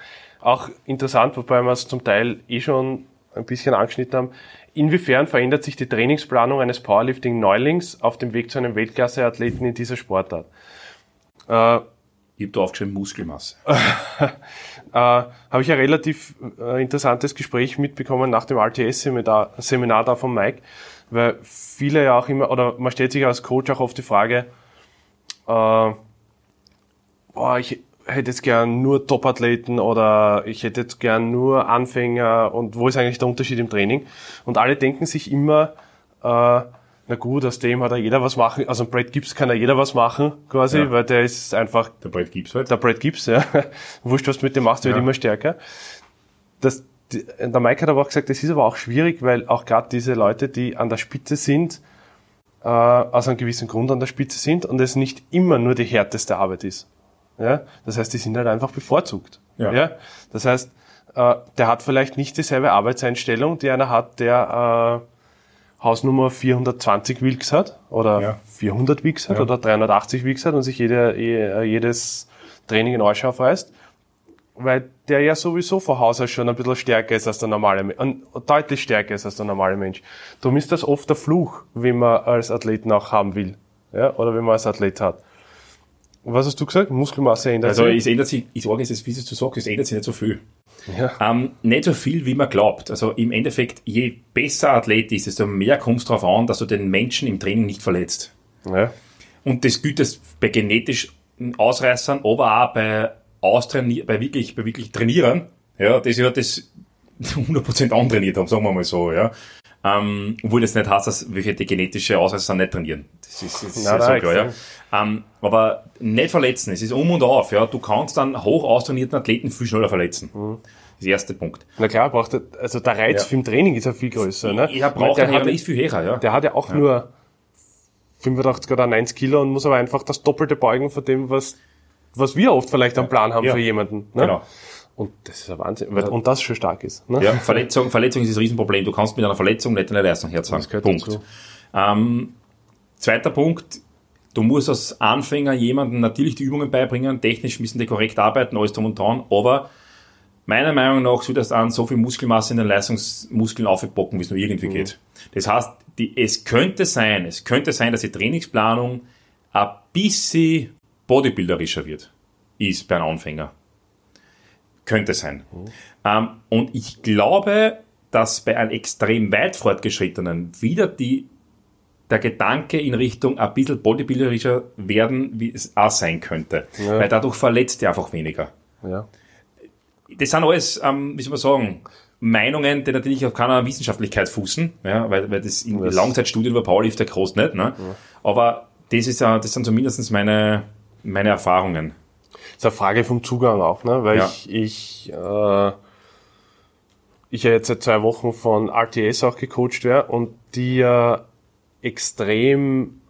auch interessant, wobei wir es zum Teil eh schon ein bisschen angeschnitten haben. Inwiefern verändert sich die Trainingsplanung eines Powerlifting-Neulings auf dem Weg zu einem Weltklasse-Athleten in dieser Sportart? Äh, Ich habe da aufgeschrieben Muskelmasse. äh, habe ich ein relativ äh, interessantes Gespräch mitbekommen nach dem RTS-Seminar Seminar da von Mike, weil viele ja auch immer, oder man stellt sich als Coach auch oft die Frage, äh, boah, ich hätte jetzt gern nur Top-Athleten oder ich hätte jetzt gern nur Anfänger und wo ist eigentlich der Unterschied im Training? Und alle denken sich immer, äh, na gut, aus dem hat ja jeder was machen, also Brad Gibbs kann ja jeder was machen, quasi, Ja. weil der ist einfach Der Brett Gibbs halt. der Brad Gibbs, ja. Wurscht, was du mit dem machst, der wird Ja. immer stärker. Das, die, der Mike hat aber auch gesagt, das ist aber auch schwierig, weil auch gerade diese Leute, die an der Spitze sind, äh, aus einem gewissen Grund an der Spitze sind und es nicht immer nur die härteste Arbeit ist. Ja? Das heißt, die sind halt einfach bevorzugt. Ja. Das heißt, äh, der hat vielleicht nicht dieselbe Arbeitseinstellung, die einer hat, der äh, Hausnummer 420 Wilks hat oder Ja. 400 Wilks hat Ja. oder 380 Wilks hat und sich jede, je- jedes Training in Arsch aufreißt, weil der ja sowieso von Haus aus schon ein bisschen stärker ist als der normale Mensch, deutlich stärker ist als der normale Mensch. Darum ist das oft der Fluch, wenn man als Athleten auch haben will, ja, oder wenn man als Athlet hat. Was hast du gesagt? Muskelmasse ändert Also sich. es ändert sich, ich sage es jetzt, wie du sagst, es ändert sich nicht so viel. Ja. Ähm, nicht so viel, wie man glaubt. Also im Endeffekt, je besser Athlet ist, desto mehr kommt es darauf an, dass du den Menschen im Training nicht verletzt. Ja. Und das gilt das bei genetischen Ausreißern, aber auch bei Austrainier bei wirklich, bei wirklich Trainierern, ja, das ja das 100% antrainiert haben, sagen wir mal so, ja. Ähm, obwohl das nicht heißt, dass welche die genetische Ausreißer nicht trainieren. Das ist, das ist Nein, ja so klar, ja. Ähm, aber nicht verletzen, es ist um und auf, ja. Du kannst dann hoch austrainierten Athleten viel schneller verletzen. Das ist der erste Punkt. Na klar, braucht er, also der Reiz Ja. für im Training ist ja viel größer, ne? Weil braucht der, hat, der ist viel höher, ja. der hat ja auch nur 85 oder 90 Kilo und muss aber einfach das Doppelte beugen von dem, was, was wir oft vielleicht am Plan haben Ja. für jemanden. Ne? Genau. Und das ist ein Wahnsinn. weil- Und das schon stark ist. Ne? Ja, Verletzung, Verletzung ist das Riesenproblem. Du kannst mit einer Verletzung nicht deine Leistung herzeigen. Punkt. Ähm, zweiter Punkt. Du musst als Anfänger jemandem natürlich die Übungen beibringen. Technisch müssen die korrekt arbeiten, alles drum und dran. Aber meiner Meinung nach soll das an so viel Muskelmasse in den Leistungsmuskeln aufbocken, wie es nur irgendwie geht. Das heißt, die, es könnte sein, es könnte sein, dass die Trainingsplanung ein bisschen bodybuilderischer wird, ist bei einem Anfänger. Könnte sein. Ähm, und ich glaube, dass bei einem extrem weit fortgeschrittenen wieder die, der Gedanke in Richtung ein bisschen bodybuilderischer werden, wie es auch sein könnte. Ja. Weil dadurch verletzt er einfach weniger. Ja. Das sind alles, ähm, wie soll man sagen, Meinungen, die natürlich auf keiner Wissenschaftlichkeit fußen, ja, weil, weil das in Das- Langzeitstudien über Powerlifter groß nicht, ne? Aber das ist ja, das sind zumindest meine, meine Erfahrungen. Ist eine Frage vom Zugang auch, ne? Weil Ja. ich, ich, äh, ich ja jetzt seit zwei Wochen von RTS auch gecoacht werde und die ja extrem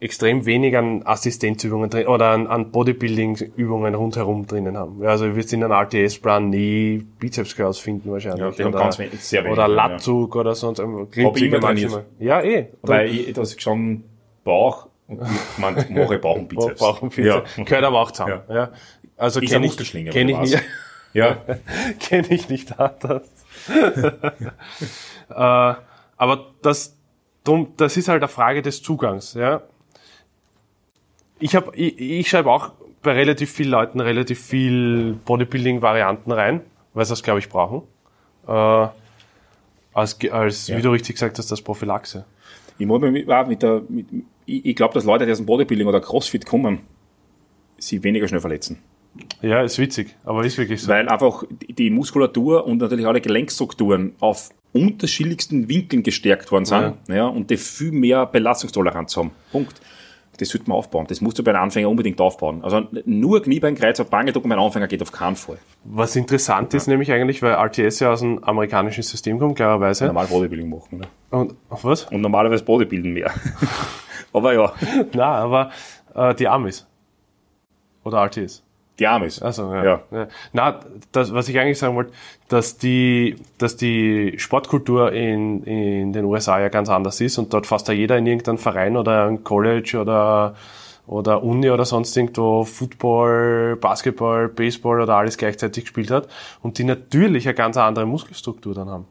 extrem wenig an Assistenzübungen drin oder an, an Bodybuilding-Übungen rundherum drinnen haben. Ja, also ihr wirst in einem RTS-Plan nie Bizeps Curls finden wahrscheinlich. Ja, die haben oder, ganz wenig, sehr wenig. oder ja. Latzug oder sonst. ich Klimmzüge immer trainiert. maximal. Ja, eh. Weil ich, da ist schon Bauch und mache Bauch und Bizeps. Bauch und Bizeps. Ja. Gehört aber auch zusammen. Ja. Also Ist kenne ich, Muskelschlinge, kenn ich nicht. Ja, kenne ich nicht anders. äh, aber das, drum, das ist halt eine Frage des Zugangs. Ja. Ich, hab, ich, ich schreibe auch bei relativ vielen Leuten relativ viel Bodybuilding-Varianten rein, weil sie das, glaube ich, brauchen. Äh, als, als Ja. wie du richtig gesagt hast, das Prophylaxe. ich muss mich auch mit der, mit, ich, ich glaube, dass Leute, die aus dem Bodybuilding oder Crossfit kommen, sie weniger schnell verletzen. Ja, ist witzig, aber ist wirklich so. Weil einfach die Muskulatur und natürlich alle Gelenkstrukturen auf unterschiedlichsten Winkeln gestärkt worden sind ja. und die viel mehr Belastungstoleranz haben. Punkt. Das sollte man aufbauen. Das musst du bei einem Anfänger unbedingt aufbauen. Also nur Kniebeinkreuz auf Bangeducken bei einem Anfänger geht auf keinen Fall. Was interessant ist nämlich eigentlich, weil RTS ja aus dem amerikanischen System kommt, klarerweise. Normal Bodybuilding machen. Ne? Und auf was? Und normalerweise Bodybuilden mehr. Aber ja, Na, aber äh, die Amis. Oder RTS. die Amis. Also ja. Ja. ja. Na, das, was ich eigentlich sagen wollte, dass die, dass die Sportkultur in, in den USA ja ganz anders ist und dort fast da jeder in irgendeinem Verein oder ein College oder oder Uni oder sonst irgendwo Football, Basketball, Baseball oder alles gleichzeitig gespielt hat und die natürlich eine ganz andere Muskelstruktur dann haben.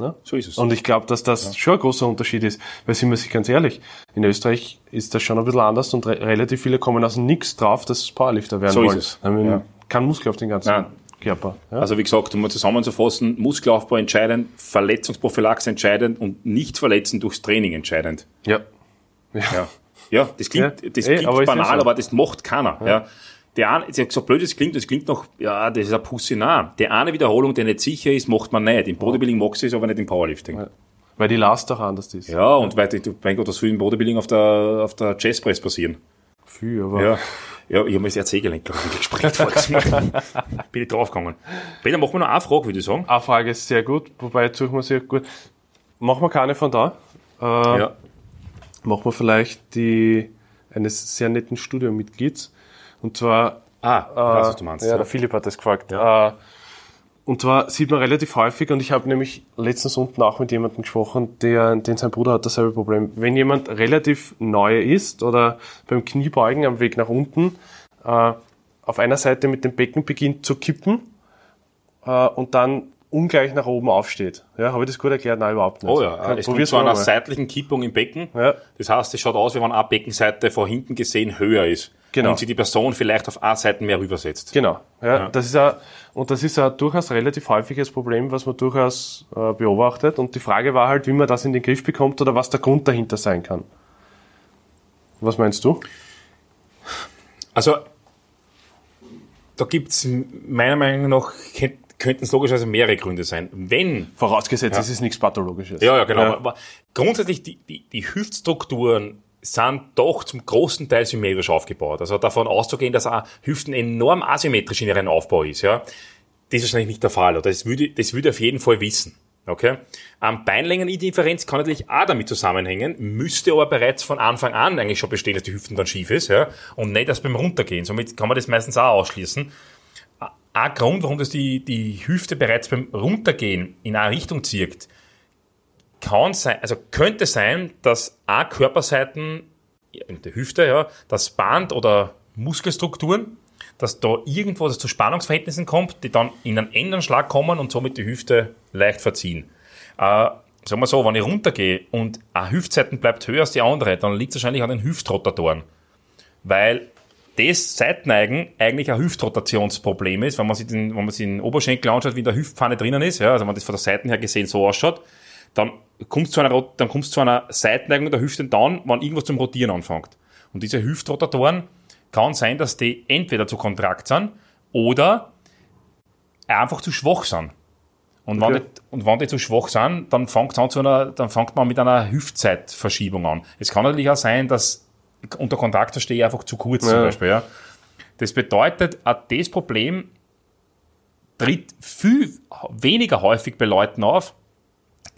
Ne? So ist es. Und ich glaube, dass das schon ein großer Unterschied ist. Weil sind wir sich ganz ehrlich, in Österreich ist das schon ein bisschen anders und re relativ viele kommen aus Nix drauf, dass Powerlifter werden So ist wollen. es. Haben Ja. Kein Muskel auf den ganzen Nein. Körper. Ja? Also wie gesagt, um mal zusammenzufassen, Muskelaufbau entscheidend, Verletzungsprophylaxe entscheidend und nicht verletzen durchs Training entscheidend. ja. Ja, ja das klingt, Ja, das klingt aber ist ja banal, so. aber das macht keiner. Ja. Der eine, so blöd es klingt, das klingt noch, ja, das ist ein Pussy nah. Der eine Wiederholung, der nicht sicher ist, macht man nicht. Im Bodybuilding magst du es, aber nicht im Powerlifting. Ja, Weil die Last auch anders ist. und weil, mein Gott, was will im Bodybuilding auf der, auf der Chestpress passieren? Viel, aber Ja. Ja, ich habe mir das RC-Gelenk, glaube ich, gesprengt voriges Mal. Bin ich draufgegangen. Peter, machen wir noch eine Frage, würde ich sagen. eine Frage ist sehr gut, wobei jetzt suchen wir sehr gut. Machen wir keine von da. Äh, Ja. Machen wir vielleicht die eines sehr netten Studiomitglieds. Und zwar Ah, ich weiß, was du meinst. Ja, der Philipp hat das gefragt. Äh, und zwar sieht man relativ häufig, und ich habe nämlich letztens unten auch mit jemandem gesprochen, der, den sein Bruder hat dasselbe Problem. Wenn jemand relativ neu ist oder beim Kniebeugen am Weg nach unten äh, auf einer Seite mit dem Becken beginnt zu kippen äh, und dann ungleich nach oben aufsteht. Ja, habe ich das gut erklärt? Nein, überhaupt nicht. Oh ja, Kann- es kommt zu einer mal. seitlichen Kippung im Becken. Ja. Das heißt, es schaut aus, wie wenn eine Beckenseite von hinten gesehen höher ist. Genau. Und sich die Person vielleicht auf Seite mehr rübersetzt. Genau, ja, Das ist ja, und das ist ja durchaus relativ häufiges Problem, was man durchaus äh, beobachtet. Und die Frage war halt, wie man das in den Griff bekommt oder was der Grund dahinter sein kann. Was meinst du? Also, da gibt's meiner Meinung nach, könnt- könnten es logischerweise mehrere Gründe sein. Wenn Vorausgesetzt, es ist nichts Pathologisches. Ja, ja, genau. Aber grundsätzlich, die, die, die Hüftstrukturen sind doch zum großen Teil symmetrisch aufgebaut. Also davon auszugehen, dass auch Hüften enorm asymmetrisch in ihrem Aufbau ist, ja, das ist wahrscheinlich nicht der Fall. Oder das würde, das würde auf jeden Fall wissen. Okay? Ähm, Beinlängenindifferenz kann natürlich auch damit zusammenhängen, müsste aber bereits von Anfang an eigentlich schon bestehen, dass die Hüften dann schief ist, ja, und nicht erst beim Runtergehen. Somit kann man das meistens auch ausschließen. Ein Grund, warum das die, die Hüfte bereits beim Runtergehen in eine Richtung zirkt, kann sein, also könnte sein, dass A Körperseiten in der Hüfte, ja, das Band oder Muskelstrukturen, dass da irgendwo das zu Spannungsverhältnissen kommt, die dann in einen engen Schlag kommen und somit die Hüfte leicht verziehen. Äh, sagen wir so, wenn ich runtergehe und eine Hüftseite bleibt höher als die andere, dann liegt es wahrscheinlich an den Hüftrotatoren. Weil das Seitneigen eigentlich ein Hüftrotationsproblem ist, wenn man sich den, wenn man sich den Oberschenkel anschaut, wie in der Hüftpfanne drinnen ist, ja, also wenn man das von der Seite her gesehen so ausschaut, dann kommst du zu einer, dann kommst zu einer Seitneigung der Hüfte dann, wenn irgendwas zum Rotieren anfängt. Und diese Hüftrotatoren kann sein, dass die entweder zu kontrakt sind oder einfach zu schwach sind. Und wenn, Okay. die, und wenn die zu schwach sind, dann fängt, an zu einer, dann fängt man mit einer Hüftzeitverschiebung an. Es kann natürlich auch sein, dass unter Kontakt verstehe ich einfach zu kurz zum Ja. Beispiel. Ja. Das bedeutet, auch das Problem tritt viel weniger häufig bei Leuten auf,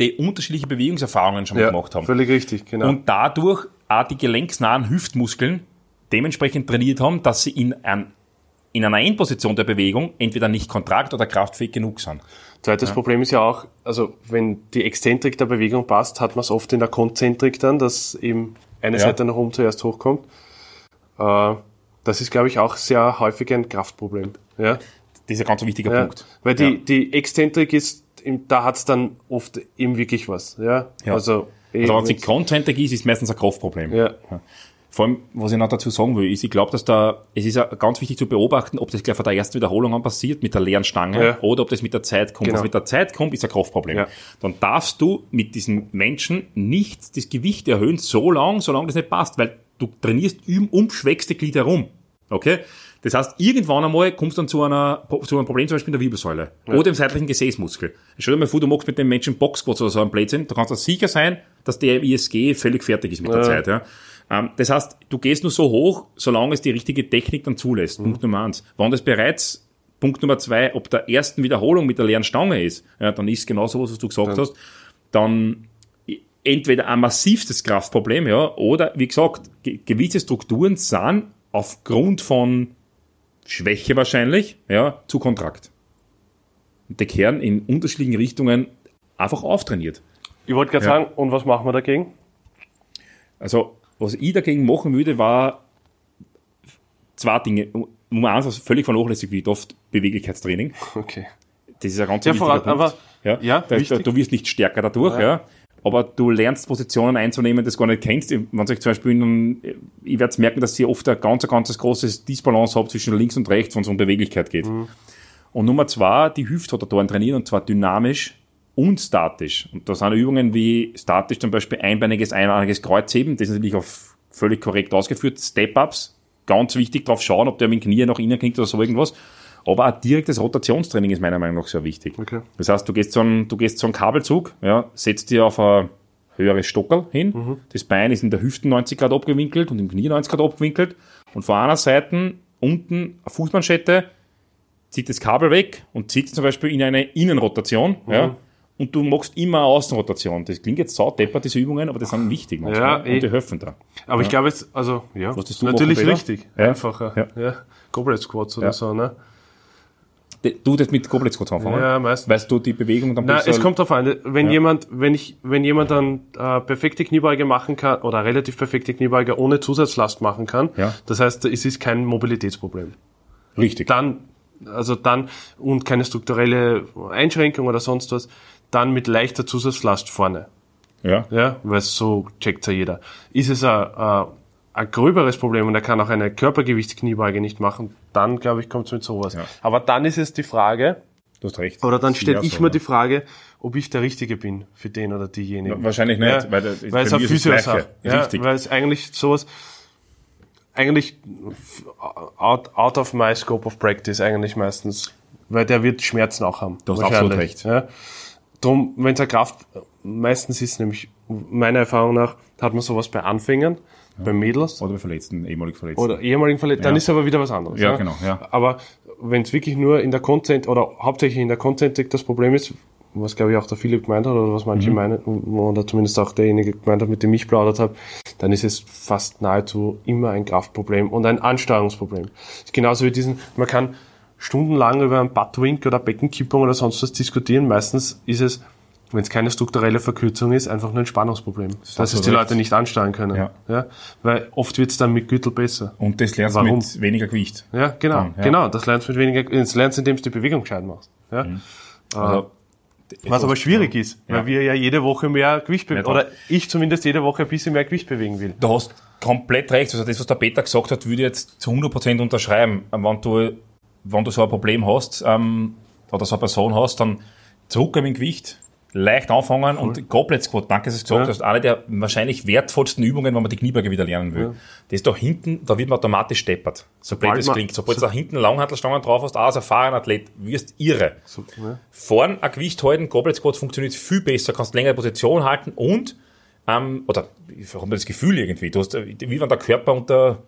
die unterschiedliche Bewegungserfahrungen schon mal gemacht haben. völlig richtig, genau. Und dadurch auch die gelenksnahen Hüftmuskeln dementsprechend trainiert haben, dass sie in, ein, in einer Endposition der Bewegung entweder nicht kontrakt oder kraftfähig genug sind. Zweites Problem ist ja auch, also wenn die Exzentrik der Bewegung passt, hat man es oft in der Konzentrik dann, dass eben eine Ja. Seite nach oben zuerst hochkommt. Äh, das ist, glaube ich, auch sehr häufig ein Kraftproblem. Ja? Das ist ein ganz wichtiger Ja, Punkt. weil die, Ja. die Exzentrik ist, da hat's dann oft eben wirklich was. Ja, Ja. also, Also wenn es konzentrig ist, ist es meistens ein Kraftproblem. ja. Vor allem, was ich noch dazu sagen will, ist, ich glaube, dass da, es ist ja ganz wichtig zu beobachten, ob das gleich von der ersten Wiederholung an passiert, mit der leeren Stange, Ja. oder ob das mit der Zeit kommt. Genau. Was mit der Zeit kommt, ist ein Kraftproblem. Ja. Dann darfst du mit diesen Menschen nicht das Gewicht erhöhen, so lang, solange das nicht passt, weil du trainierst im umschwächste Glied herum. Okay? Das heißt, irgendwann einmal kommst du dann zu, einer, zu einem Problem, zum Beispiel in der Wirbelsäule. Oder im seitlichen Gesäßmuskel. Stell dir mal vor, du machst mit dem Menschen Boxsquats oder so einen Blödsinn, du kannst dir sicher sein, dass der im ISG völlig fertig ist mit der Ja. Zeit. Ja? Ähm, das heißt, du gehst nur so hoch, solange es die richtige Technik dann zulässt. Mhm. Punkt Nummer eins. Wenn das bereits Punkt Nummer zwei, ob der ersten Wiederholung mit der leeren Stange ist, ja, dann ist genau so, was du gesagt hast, dann entweder ein massivstes Kraftproblem, ja, oder wie gesagt, ge gewisse Strukturen sind aufgrund von Schwäche wahrscheinlich, ja, zu kontrakt. Und die kehren in unterschiedlichen Richtungen einfach auftrainiert. Ich wollte gerade Ja. sagen, und was machen wir dagegen? Also, was ich dagegen machen würde, war zwei Dinge. Nummer eins, was völlig vernachlässigt wird, oft Beweglichkeitstraining. Okay. Das ist ein ganz Ja, wichtiger vor allem, Punkt. aber- ja, ja, da, da, du wirst nicht stärker dadurch, ja. Aber du lernst Positionen einzunehmen, das du gar nicht kennst. Wenn euch zum Beispiel, in, ich werde merken, dass ihr oft ein ganz, ganz großes Disbalance habt zwischen links und rechts, wenn es um Beweglichkeit geht. Mhm. Und Nummer zwei, die Hüftrotatoren trainieren und zwar dynamisch und statisch. Und da sind Übungen wie statisch zum Beispiel einbeiniges, einbeiniges Kreuzheben, das ist natürlich auf völlig korrekt ausgeführt. Step-Ups, ganz wichtig drauf schauen, ob der mit dem Knie nach innen klingt oder so irgendwas. Aber auch direktes Rotationstraining ist meiner Meinung nach sehr wichtig. Okay. Das heißt, du gehst so einen, du gehst so einen Kabelzug, ja, setzt dir auf ein höheres Stockerl hin. Mhm. Das Bein ist in der Hüfte 90 Grad abgewinkelt und im Knie 90 Grad abgewinkelt. Und von einer Seite unten eine Fußmanschette, zieht das Kabel weg und zieht zum Beispiel in eine Innenrotation. Mhm. Ja, und du machst immer eine Außenrotation. Das klingt jetzt saudeppert, diese Übungen, aber die sind wichtig manchmal. eh. und die helfen da. Aber ich glaube jetzt, also, ja, das natürlich richtig. Ja. Einfacher. Ja. Ja. Goblet Squats oder Ja. so, ne? Du das mit Goblet kurz anfangen? Ja, meistens. Weißt du die Bewegung dann besser- es kommt darauf an, wenn Ja. jemand, wenn ich, wenn jemand dann äh, perfekte Kniebeuge machen kann oder relativ perfekte Kniebeuge ohne Zusatzlast machen kann, Ja. das heißt, es ist kein Mobilitätsproblem. Richtig. Dann, also dann und keine strukturelle Einschränkung oder sonst was, dann mit leichter Zusatzlast vorne. Ja. Ja, weil so checkt's ja jeder. Ist es ein, ein, ein gröberes Problem und er kann auch eine Körpergewichtskniebeuge nicht machen, dann glaube ich, kommt's mit sowas. Ja. Aber dann ist es die Frage, Du hast recht. oder dann ist stelle ich so, mir die Frage, ob ich der Richtige bin für den oder diejenigen. Wahrscheinlich nicht, Ja, weil, das- weil es eine ist Physio-Sache. Gleiche. Ja, weil es eigentlich sowas, eigentlich out, out of my scope of practice eigentlich meistens, weil der wird Schmerzen auch haben. Du hast absolut recht. Ja. Drum, wenn es eine Kraft, meistens ist nämlich, meiner Erfahrung nach, hat man sowas bei Anfängern, bei Mädels Oder bei Verletzten, ehemalig Verletzten. oder ehemaligen Verletzten, dann Ja. ist aber wieder was anderes. Ja, genau, ja. Aber wenn es wirklich nur in der Content oder hauptsächlich in der Contentik das Problem ist, was glaube ich auch der Philipp gemeint hat oder was manche Mhm. meinen, oder zumindest auch derjenige gemeint hat, mit dem ich plaudert habe, dann ist es fast nahezu immer ein Kraftproblem und ein Ansteuerungsproblem. Genauso wie diesen, man kann stundenlang über einen Buttwink oder Beckenkippung oder sonst was diskutieren. Meistens ist es, wenn es keine strukturelle Verkürzung ist, einfach nur ein Spannungsproblem. Dass es die recht. Leute nicht ansteuern können. Ja. Ja? Weil oft wird es dann mit Gürtel besser. Und das lernst du mit weniger Gewicht. Ja, genau, Dann, ja. genau. Das lernst du mit weniger, das lernst du, indem du die Bewegung gescheit machst. Ja? Also, Was aber schwierig ist, Ja. weil wir ja jede Woche mehr Gewicht bewegen, oder ich zumindest jede Woche ein bisschen mehr Gewicht bewegen will. Du hast komplett recht. Also das, was der Peter gesagt hat, würde ich jetzt zu 100% unterschreiben. Ähm, Wenn du, wenn du so ein Problem hast, ähm, oder so eine Person hast, dann zurück mit dem Gewicht, leicht anfangen und Goblet Squat, danke, dass du es gesagt Ja. hast, eine der wahrscheinlich wertvollsten Übungen, wenn man die Kniebeuge wieder lernen will. Das ist da hinten, da wird man automatisch steppert. Sobald das man- klingt. Sobald du da hinten Langhantelstangen drauf hast, auch als erfahrener Athlet, wirst irre. So, ja. Vorn ein Gewicht halten, Goblet Squat funktioniert viel besser, kannst längere Position halten und, ähm, oder ich habe das Gefühl irgendwie, du hast, wie wenn der Körper unter,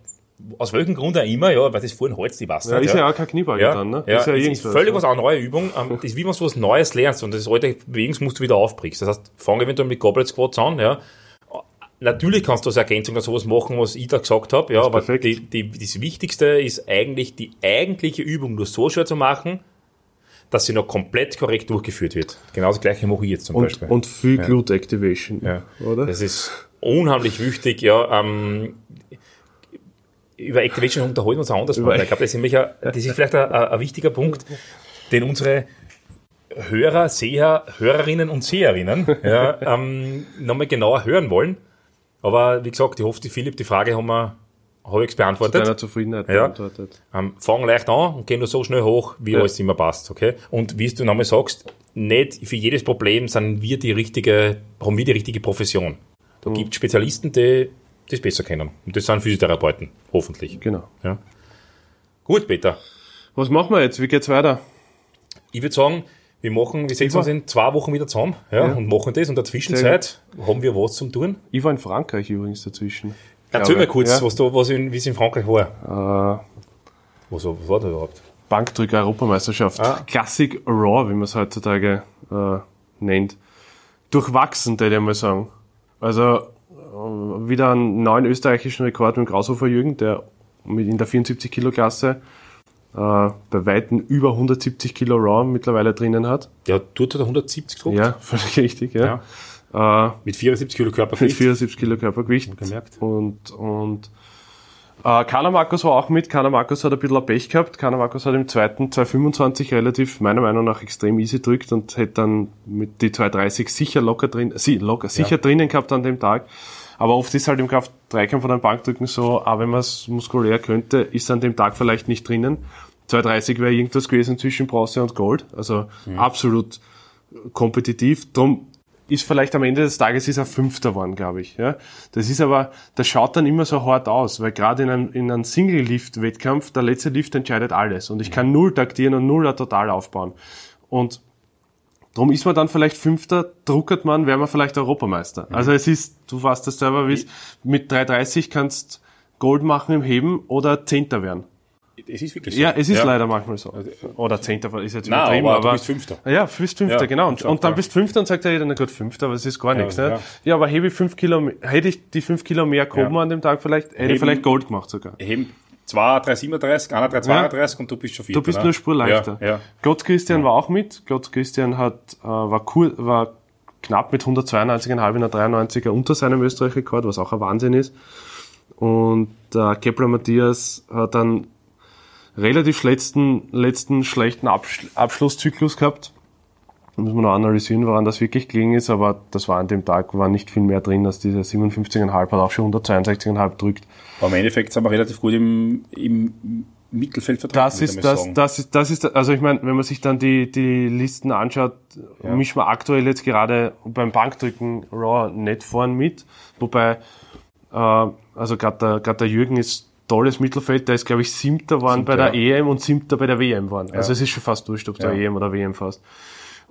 aus welchem Grund auch immer, ja, weil das vorhin holst, ich weiß Ja, ist ja auch kein Kniebeuge ja, dann, ne? Ja, ist ja es ist völlig ja. was eine neue Übung. Ähm, das ist wie wenn du was Neues lernst und das alte Bewegungsmuster wieder aufbrichst. Das heißt, fang eventuell mit Goblet Squats an, ja. Natürlich kannst du als Ergänzung oder sowas machen, was ich da gesagt habe, ja, aber die, die, das Wichtigste ist eigentlich, die eigentliche Übung nur so schwer zu machen, dass sie noch komplett korrekt durchgeführt wird. Genau das gleiche mache ich jetzt zum Und, Beispiel. und viel Glute Activation, ja. oder? Das ist unheimlich wichtig, ja. Ähm, über Activation unterhalten wir uns anderes Mal. Ich glaube, das das ist vielleicht ein, ein, wichtiger Punkt, den unsere Hörer, Seher, Hörerinnen und Seherinnen ja, ähm, nochmal genauer hören wollen. Aber wie gesagt, ich hoffe, die Philipp, die Frage haben wir halbwegs beantwortet. Deiner Zufriedenheit Ja. beantwortet. Ähm, fang leicht an und geh nur so schnell hoch, wie Ja. alles immer passt, okay? Und wie du nochmal sagst, nicht für jedes Problem sind wir die richtige, haben wir die richtige Profession. Da Mhm. gibt Spezialisten, die das besser kennen. Und das sind Physiotherapeuten, hoffentlich. Genau. Ja. Gut, Peter. Was machen wir jetzt? Wie geht's weiter? Ich würde sagen, wir machen, wir setzen uns in zwei Wochen wieder zusammen, ja, Ja. und machen das. Und in der Zwischenzeit haben wir was zum tun. Ich war in Frankreich übrigens dazwischen. Erzähl mir kurz, ja. was da, was in, wie es in Frankreich war. Äh, Was, was war da überhaupt? Bankdrücker-Europameisterschaft. Ah. Classic Raw, wie man es heutzutage äh, nennt. Durchwachsen, würde ich mal sagen. Also wieder einen neuen österreichischen Rekord mit dem Kraushofer Jürgen, der mit in der 74 Kilo Klasse äh, bei Weitem über 170 Kilo Raw mittlerweile drinnen hat. Dort hat er 170 gedruckt. Ja, völlig richtig, ja. Äh, Mit 74 Kilo mit Körpergewicht. 74 Kilo Körpergewicht. Gemerkt. Und, und Äh, Kana Markus war auch mit. Kana Markus hat ein bisschen Pech gehabt. Kana Markus hat im zweiten 225 relativ, meiner Meinung nach, extrem easy drückt und hätte dann mit die 230 sicher locker drin, sie, locker, sicher drinnen gehabt an dem Tag. Aber oft ist halt im Kraft-Dreikampf oder im Bankdrücken so, auch wenn man es muskulär könnte, ist an dem Tag vielleicht nicht drinnen. 230 wäre irgendwas gewesen zwischen Bronze und Gold. Also absolut kompetitiv. Drum ist vielleicht am Ende des Tages ist er Fünfter geworden, glaube ich. Ja? Das ist aber, das schaut dann immer so hart aus, weil gerade in einem, in einem Single-Lift-Wettkampf, der letzte Lift entscheidet alles. Und ich kann null taktieren und null total aufbauen. Und Drum ist man dann vielleicht Fünfter, druckert man, wäre man vielleicht Europameister. Also es ist, du weißt das selber, wie es mit 3,30 kannst Gold machen im Heben oder Zehnter werden. Es ist wirklich so. Ja, es ist leider manchmal so. Oder Zehnter ist jetzt Nein, übertrieben, aber, aber, du bist Fünfter. ja, du bist Fünfter, Ja, genau. Und, und dann ja. bist Fünfter und sagt er, na gut, Fünfter, aber es ist gar nichts. Ne? ja. Ja. aber hebe ich fünf Kilo, hätte ich die fünf Kilo mehr gehoben Ja. an dem Tag vielleicht, hätte ich Heben- vielleicht Gold gemacht sogar. Heben 2, 3, 37, einer 3, 32 und du bist schon Vierter. Du bist ne? nur Spur leichter. Ja, ja. Gott Christian war auch mit. Gott Christian hat, äh, war, cool, war knapp mit 192,5 in der 93er unter seinem Österreich-Rekord, was auch ein Wahnsinn ist. Und äh, Kepler Matthias hat dann relativ letzten, letzten schlechten Absch Abschlusszyklus gehabt. Da muss man noch analysieren, woran das wirklich gelegen ist, aber das war an dem Tag, war nicht viel mehr drin, als diese 57,5 hat auch schon 162,5 drückt. Aber im Endeffekt sind wir relativ gut im, im Mittelfeld vertreten. Das ist das, sagen. das ist, das ist, also ich meine, wenn man sich dann die, die Listen anschaut, mischen wir aktuell jetzt gerade beim Bankdrücken Raw nicht vorn mit, wobei, äh, also gerade der, grad der Jürgen ist tolles Mittelfeld, der ist glaube ich siebter waren bei der Siebter, EM und siebter bei der WM waren. Also es ist schon fast wurscht, ob der Ja. EM oder WM fast.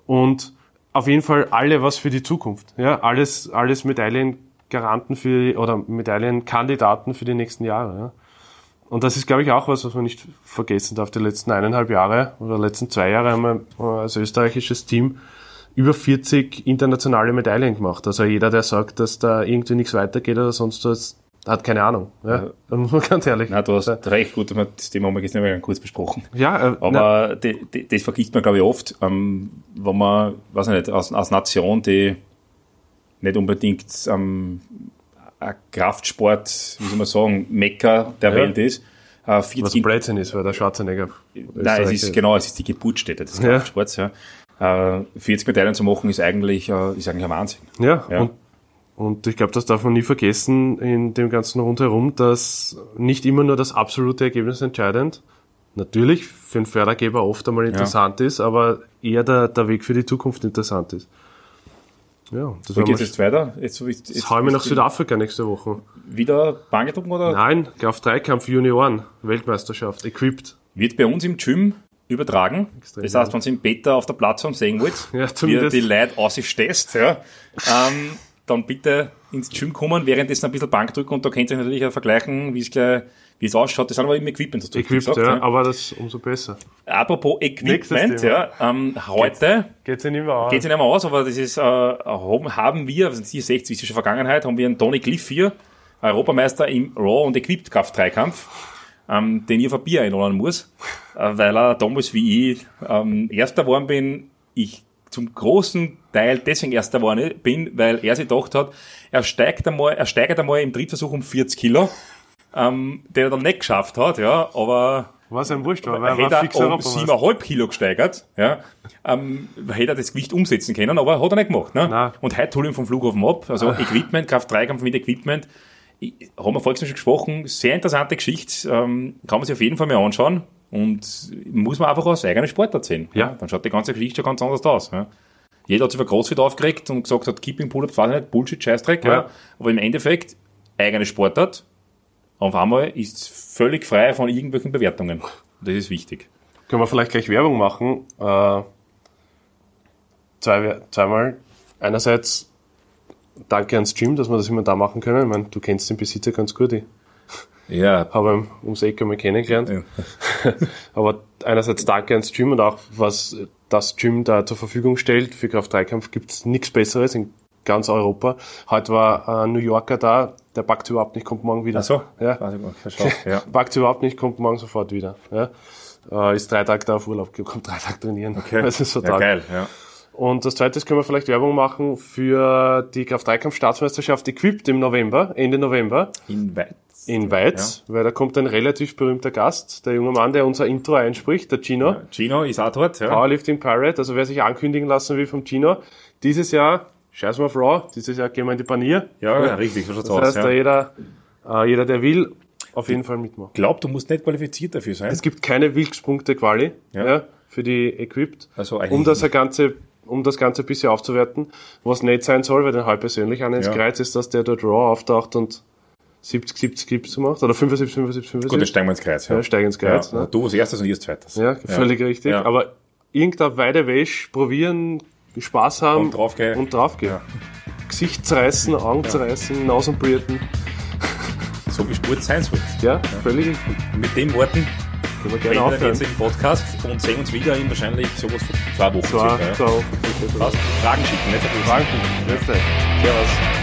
Und auf jeden Fall alle was für die Zukunft. Ja, alles, alles Medaillengaranten für, oder Medaillenkandidaten für die nächsten Jahre. Ja. Und das ist, glaube ich, auch was, was man nicht vergessen darf. Die letzten eineinhalb Jahre oder letzten zwei Jahre haben wir als österreichisches Team über 40 internationale Medaillen gemacht. Also jeder, der sagt, dass da irgendwie nichts weitergeht oder sonst was, hat keine Ahnung. Ja, man ganz ehrlich. Nein, du hast recht gut, das Thema haben wir gestern mal kurz besprochen. Ja, äh, Aber die, die, das vergisst man, glaube ich, oft, ähm, wenn man, weiß ich nicht, als, als Nation, die nicht unbedingt ähm, ein Kraftsport, wie soll man sagen, Mecker der Ja. Welt ist. Äh, was 40 Blödsinn ist, weil der Schwarzenegger. Nein, es ist genau, es ist die Geburtsstätte des Ja. Kraftsports. Ja. Äh, 40 Medaillen zu machen ist eigentlich, äh, ist eigentlich ein Wahnsinn. Ja, Ja. Und, und ich glaube, das darf man nie vergessen in dem ganzen Rundherum, dass nicht immer nur das absolute Ergebnis entscheidend, natürlich für einen Fördergeber oft einmal interessant ist, aber eher der, der Weg für die Zukunft interessant ist. Ja, das Wie geht es jetzt weiter? Jetzt, jetzt, Jetzt hauen wir nach Südafrika nächste Woche. Wieder Bangedrucken oder? Nein, Kraft-3-Kampf Junioren, Weltmeisterschaft, equipped. Wird bei uns im Gym übertragen. Extrem, das heißt, wenn Sie im Beta auf der Plattform sehen wollt, Ja, wie die Leute ausstößt, ja, ähm, dann bitte ins Gym kommen, währenddessen ein bisschen Bank drücken und da könnt ihr euch natürlich auch vergleichen, wie es gleich, wie es ausschaut. Das sind aber immer Equipment, hast du Equipped, gesagt, ja, ja. aber das umso besser. Apropos Equipment, ja, ähm, heute Geht's ja nicht mehr aus. geht es nicht mehr aus, aber das ist, äh, haben wir, also die 60 schon Vergangenheit, haben wir einen Tony Cliff hier, Europameister im Raw und Equipped Kraft Dreikampf, ähm, den ich auf ein Bier einladen muss, äh, weil er damals wie ich ähm, Erster geworden bin, ich zum großen Teil deswegen Erster geworden bin, weil er sich gedacht hat, er steigt einmal, er steigert einmal im Drittversuch um 40 Kilo, ähm, den er dann nicht geschafft hat, ja, aber Was ein Wurscht war, weil er war fix um Europameister. 7,5 Kilo gesteigert, ja, ähm, hätte er das Gewicht umsetzen können, aber hat er nicht gemacht. Ne? Nein. Und heute hol ich ihn vom Flughafen ab, also Equipment, Kraft-3-Kampf mit Equipment, haben wir vorhin schon gesprochen, sehr interessante Geschichte, ähm, kann man sich auf jeden Fall mal anschauen und muss man einfach aus eigener Sport erzählen. Ja. Dann schaut die ganze Geschichte schon ganz anders aus. Ja. Jeder hat sich für CrossFit aufgeregt und gesagt hat, Keeping Pull-Ups, weiß ich nicht, Bullshit, Scheißdreck, ja. Ja. aber im Endeffekt eigene Sportart, auf einmal ist völlig frei von irgendwelchen Bewertungen. Das ist wichtig. Können wir vielleicht gleich Werbung machen. Äh, zwei, zweimal. Einerseits danke ans Gym, dass wir das immer da machen können. Ich meine, du kennst den Besitzer ganz gut. Ich Ja, habe ihn ums Eck einmal kennengelernt. Aber einerseits danke ans Gym und auch was das Gym da zur Verfügung stellt. Für Kraft-3-Kampf gibt's nichts Besseres in ganz Europa. Heute war ein New Yorker da, der packt überhaupt nicht, kommt morgen wieder. Ach so. Ja. Ja. Packt überhaupt nicht, kommt morgen sofort wieder. Ja. Äh, ist drei Tage da auf Urlaub, kommt drei Tage trainieren. Okay. Das ist so ja, geil. Ja. Und das zweite ist, können wir vielleicht Werbung machen für die Kraft-3-Kampf-Staatsmeisterschaft Equipped im November, Ende November. In Weiz. In Weiz, weil da kommt ein relativ berühmter Gast, der junge Mann, der unser Intro einspricht, der Gino. Gino ist auch dort, ja. Powerlifting Pirate, also wer sich ankündigen lassen will vom Gino. Dieses Jahr, scheiß mal auf Raw, dieses Jahr gehen wir in die Panier. Ja, ja, richtig, so schaut's Das aus. heißt, da Ja. jeder, äh, jeder, der will, auf jeden Fall mitmachen. Glaub, du musst nicht qualifiziert dafür sein. Es gibt keine Wilkspunkte Quali Ja. ja. für die Equipped, Also um eigentlich- das Ganze um das Ganze ein bisschen aufzuwerten. Was nicht sein soll, weil den halt persönlich an ins Ja. Kreuz ist, dass der dort Raw auftaucht und 70, 70 Clips macht. Oder 75, 75, 75. Gut, dann steigen wir ins Kreuz. Ja, Ja, steigen ins Kreuz, Ja, ne? Du als erstes und ich als zweites. Ja, völlig richtig. Ja. Aber irgendein Weidewäsch probieren, Spaß haben Und draufgehen. Und draufgehen. Gesicht zerreißen, Augen zerreißen, Nasenblüten. So wie Sport sein soll. Ja, völlig richtig. Mit den Worten Können wir gerne wir den jetzigen Podcast und sehen uns wieder in wahrscheinlich sowas von zwei Wochen. Zwei, circa, ja. zwei Wochen. Fragen schicken, nicht vergessen. Fragen. Servus.